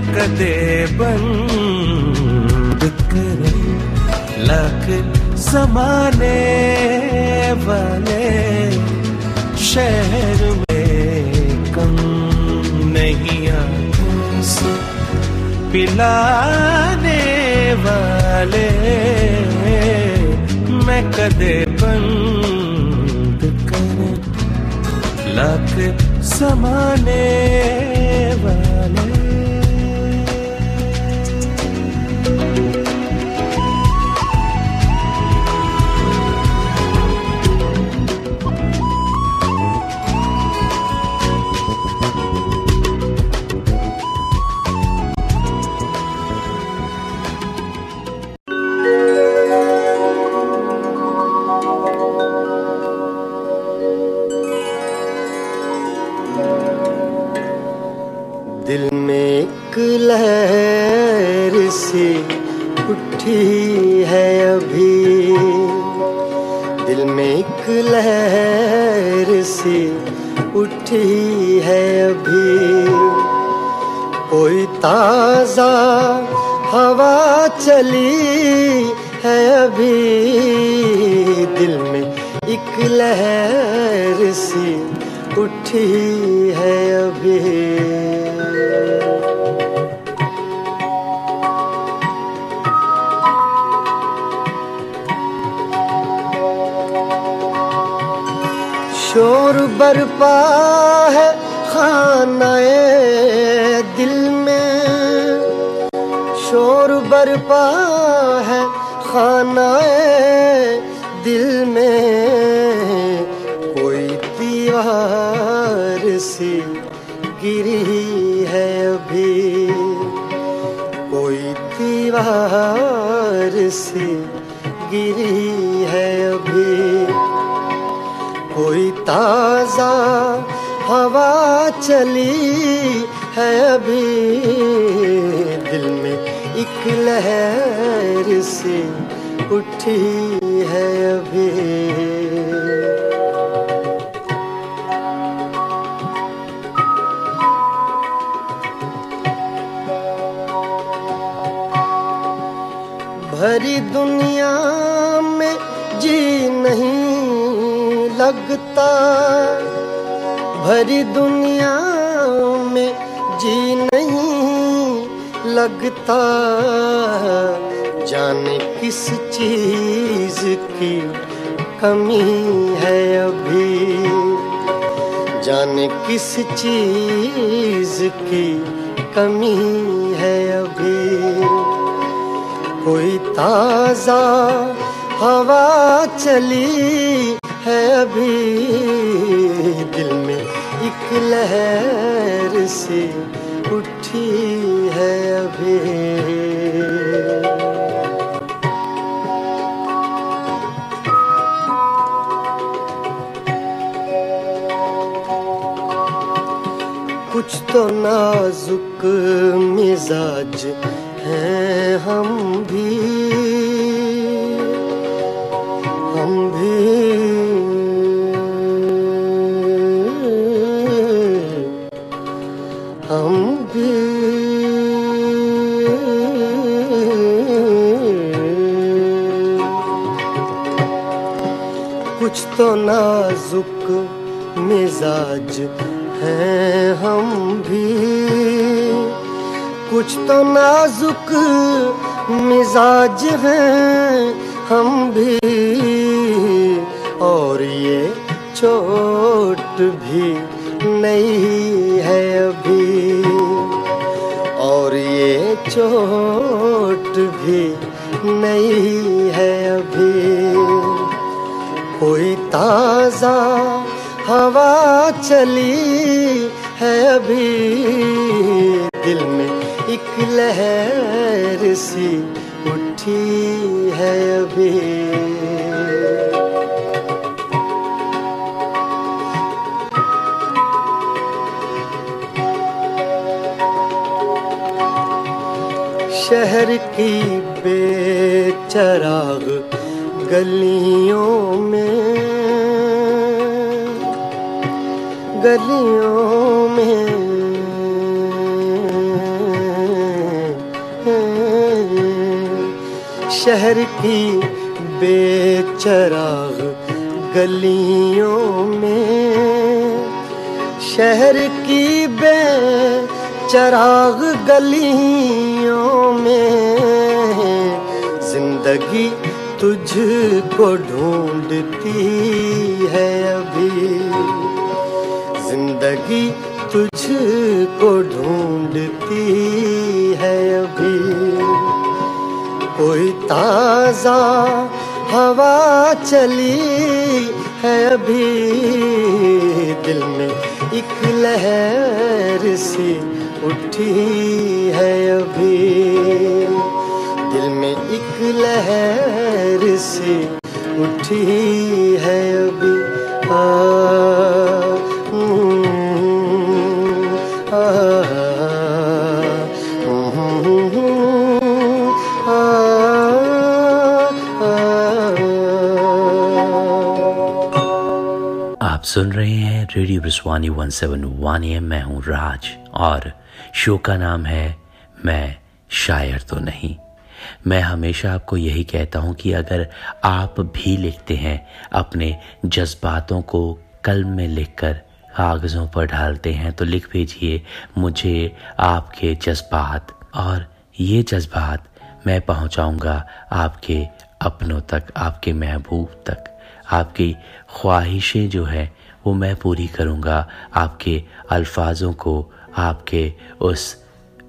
कदे बंद करे लख समाने वाले शहर में कम नहीं आँखों पिलाने वाले मैं कदे बंद कर लख समाने कमी है अभी। कोई ताज़ा हवा चली है अभी। दिल में एक लहर सी उठी है अभी। तो नाजुक मिजाज हैं हम भी। हम भी। हम भी। कुछ तो नाजुक मिजाज हैं हम भी। कुछ तो नाजुक मिजाज हैं हम भी। और ये चोट भी नहीं है अभी। और ये चोट भी नहीं है अभी। कोई ताज़ा हवा चली है अभी दिल में एक लहर सी उठी है अभी। शहर की बेचराग गलियों में, गलियों शहर की बेचराग गलियों में। शहर की बेचराग गलियों में। ज़िंदगी तुझको ढूंढती है अभी। ज़िंदगी तुझको ढूंढती है अभी। कोई ताज़ा हवा चली है अभी। दिल में एक लहर सी उठी है अभी। दिल में एक लहर सी उठी सुन रहे हैं रेडियो ब्रिस्वानी 171 एम। मैं हूँ राज और शो का नाम है मैं शायर तो नहीं। मैं हमेशा आपको यही कहता हूँ कि अगर आप भी लिखते हैं, अपने जज्बातों को कलम में लिखकर कागज़ों पर डालते हैं तो लिख भेजिए मुझे आपके जज्बात। और ये जज्बात मैं पहुंचाऊँगा आपके अपनों तक, आपके महबूब तक। आपकी ख्वाहिशें जो है वो मैं पूरी करूँगा आपके अल्फाजों को आपके उस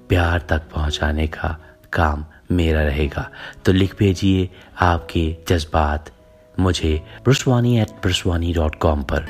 प्यार तक पहुँचाने का काम मेरा रहेगा। तो लिख भेजिए आपके जज्बात मुझे ब्रसवानी एट ब्रसवानी डॉट कॉम पर।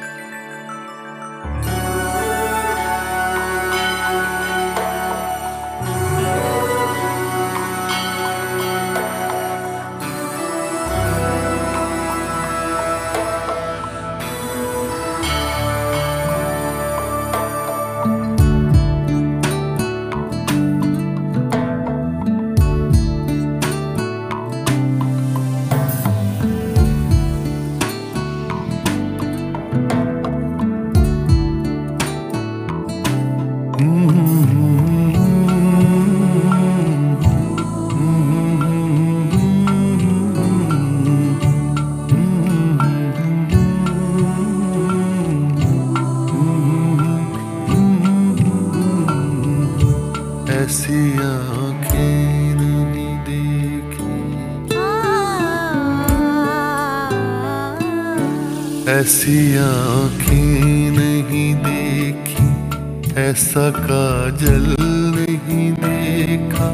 ऐसा काजल नहीं देखा।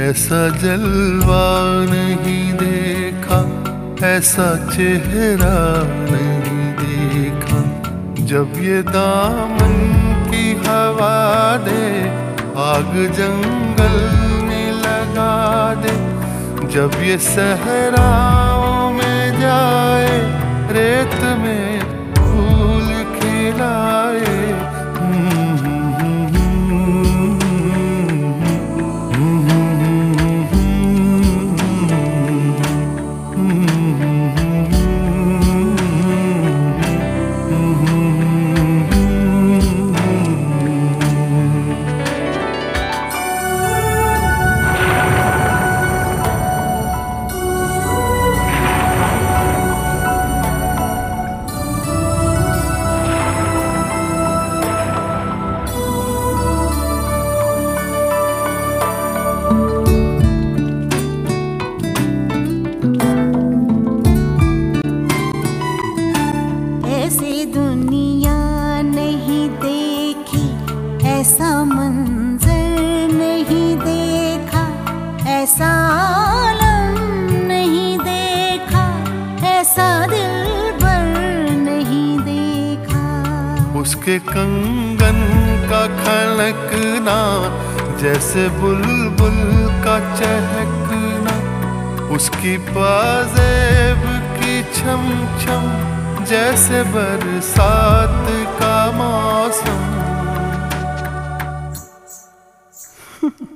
ऐसा जलवा नहीं देखा। ऐसा चेहरा नहीं देखा। जब ये दामन की हवा दे, आग जंगल में लगा दे। जब ये सहराओं में जाए, रेत जैसे बुलबुल का चहकना उसकी पाजेब की छम छम जैसे बरसात का मौसम।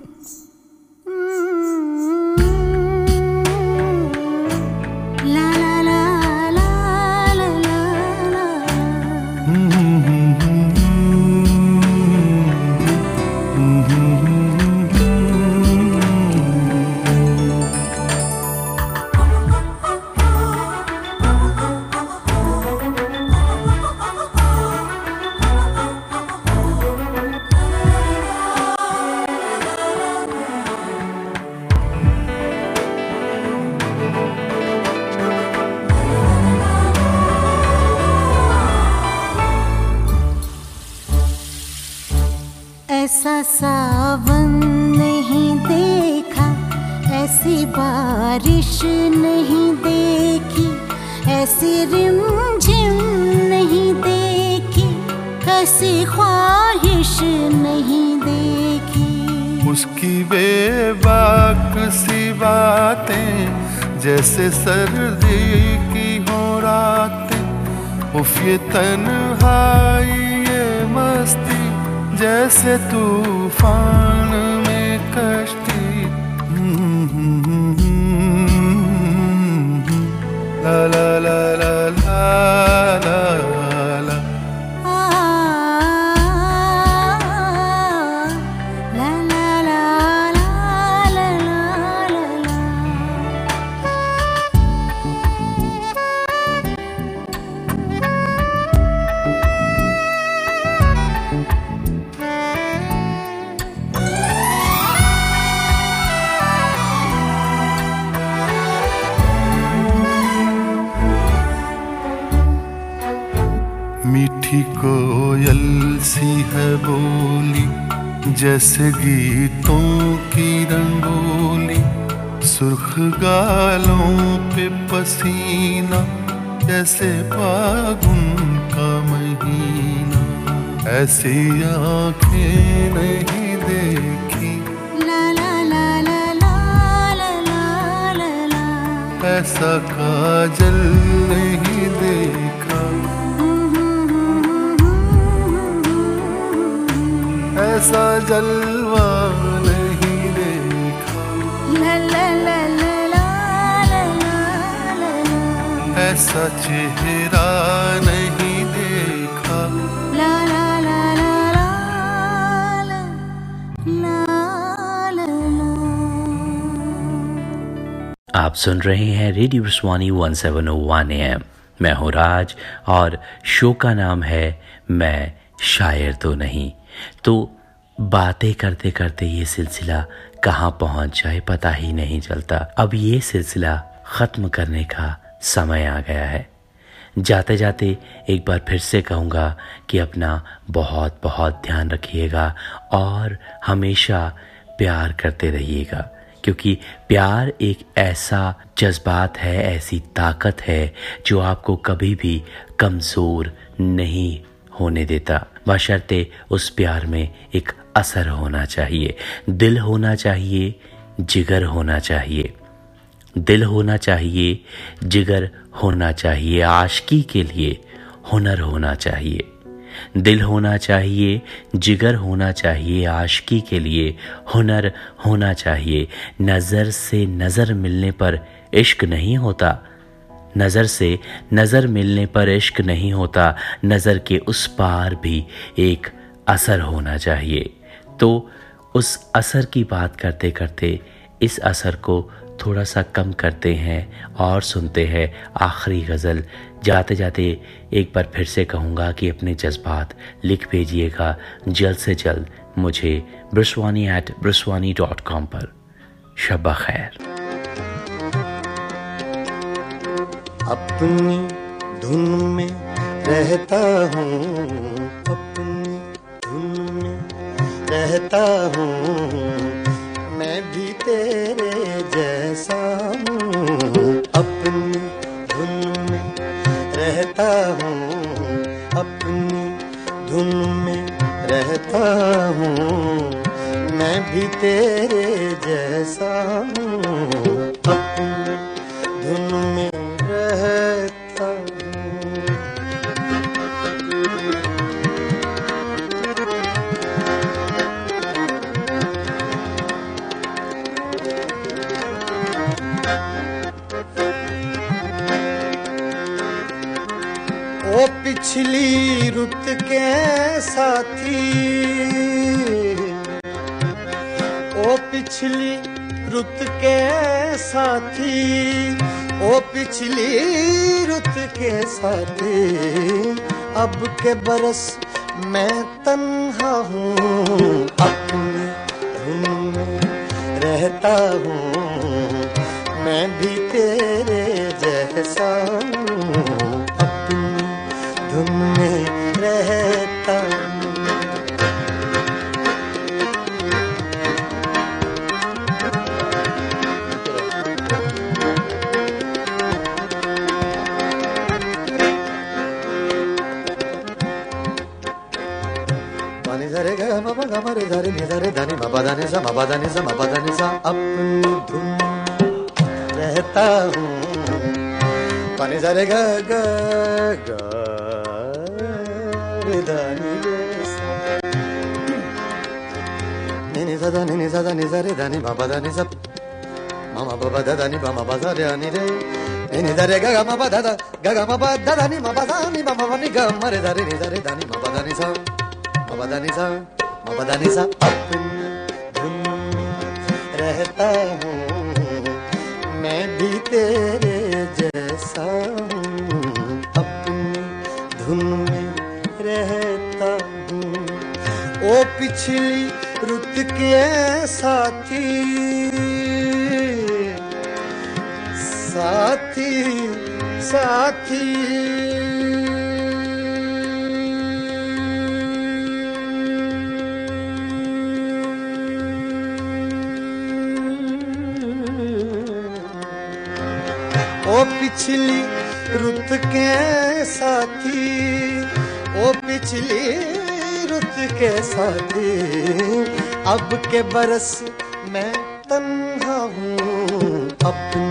गीतों की रंगोली सुर्ख गालों पे पसीना जैसे फागुन का महीना। ऐसी आँखें आप सुन रहे हैं रेडियो स्वानी 1701 एम मैं हूँ राज और शो का नाम है मैं शायर तो नहीं। तो बातें करते करते ये सिलसिला कहाँ पहुँच जाए पता ही नहीं चलता। अब ये सिलसिला ख़त्म करने का समय आ गया है। जाते जाते एक बार फिर से कहूँगा कि अपना बहुत बहुत ध्यान रखिएगा और हमेशा प्यार करते रहिएगा। क्योंकि प्यार एक ऐसा जज्बात है, ऐसी ताकत है, जो आपको कभी भी कमज़ोर नहीं होने देता। बशर्ते उस प्यार में एक असर होना चाहिए। दिल होना चाहिए, जिगर होना चाहिए। दिल होना चाहिए, जिगर होना चाहिए। आशकी के लिए हुनर होना चाहिए। दिल होना चाहिए, जिगर होना चाहिए, आशकी के लिए हुनर होना चाहिए। नज़र से नज़र मिलने पर इश्क नहीं होता। नज़र से नज़र मिलने पर इश्क नहीं होता। नज़र के उस पार भी एक असर होना चाहिए। तो उस असर की बात करते करते इस असर को थोड़ा सा कम करते हैं और सुनते हैं आखिरी गज़ल जाते जाते एक बार फिर से कहूँगा कि अपने जज्बात लिख भेजिएगा जल्द से जल्द मुझे ब्रसवानी एट ब्रसवानी डॉट कॉम पर। शब खैर। अपनी धुन में रहता हूँ, अपनी धुन में रहता हूँ, मैं भी तेरे जैसा हूँ। अपनी रहता हूँ अपनी धुन में रहता हूँ। मैं भी तेरे जैसा हूँ अपनी पिछली रुत के साथी। ओ पिछली रुत के साथी, ओ पिछली रुत के साथी। अब के बरस मैं तन्हा हूँ, अपने धुन में रहता हूँ। मैं भी तेरे जैसा रहता पानी धरे ग म प ग म रे धरे नि धरे धनि म प धनि स धनि स अपनी धुन पानी धरे ग नि नि सा ध नि नि सा ध नि सा रे धनि म प धनि सा म म प प ध धनि प म प सा रे। नि रे नि नि धरे ग ग म प ध ध ग ग म प ध धनि म प सा नि म म प नि ग म रे धरे नि धरे धनि म प धनि सा मबदानी सा मबदानी सा। अपनी धुन में रहता हूँ, मैं भी तेरे जैसा हूँ। अपनी धुन में रहता हूँ। ओ पिछली रुत के साथी साथी साथी ओ पिछली रुत के साथी ओ पिछली रुत के साथी अब के बरस मैं तन्हा हूँ अपनी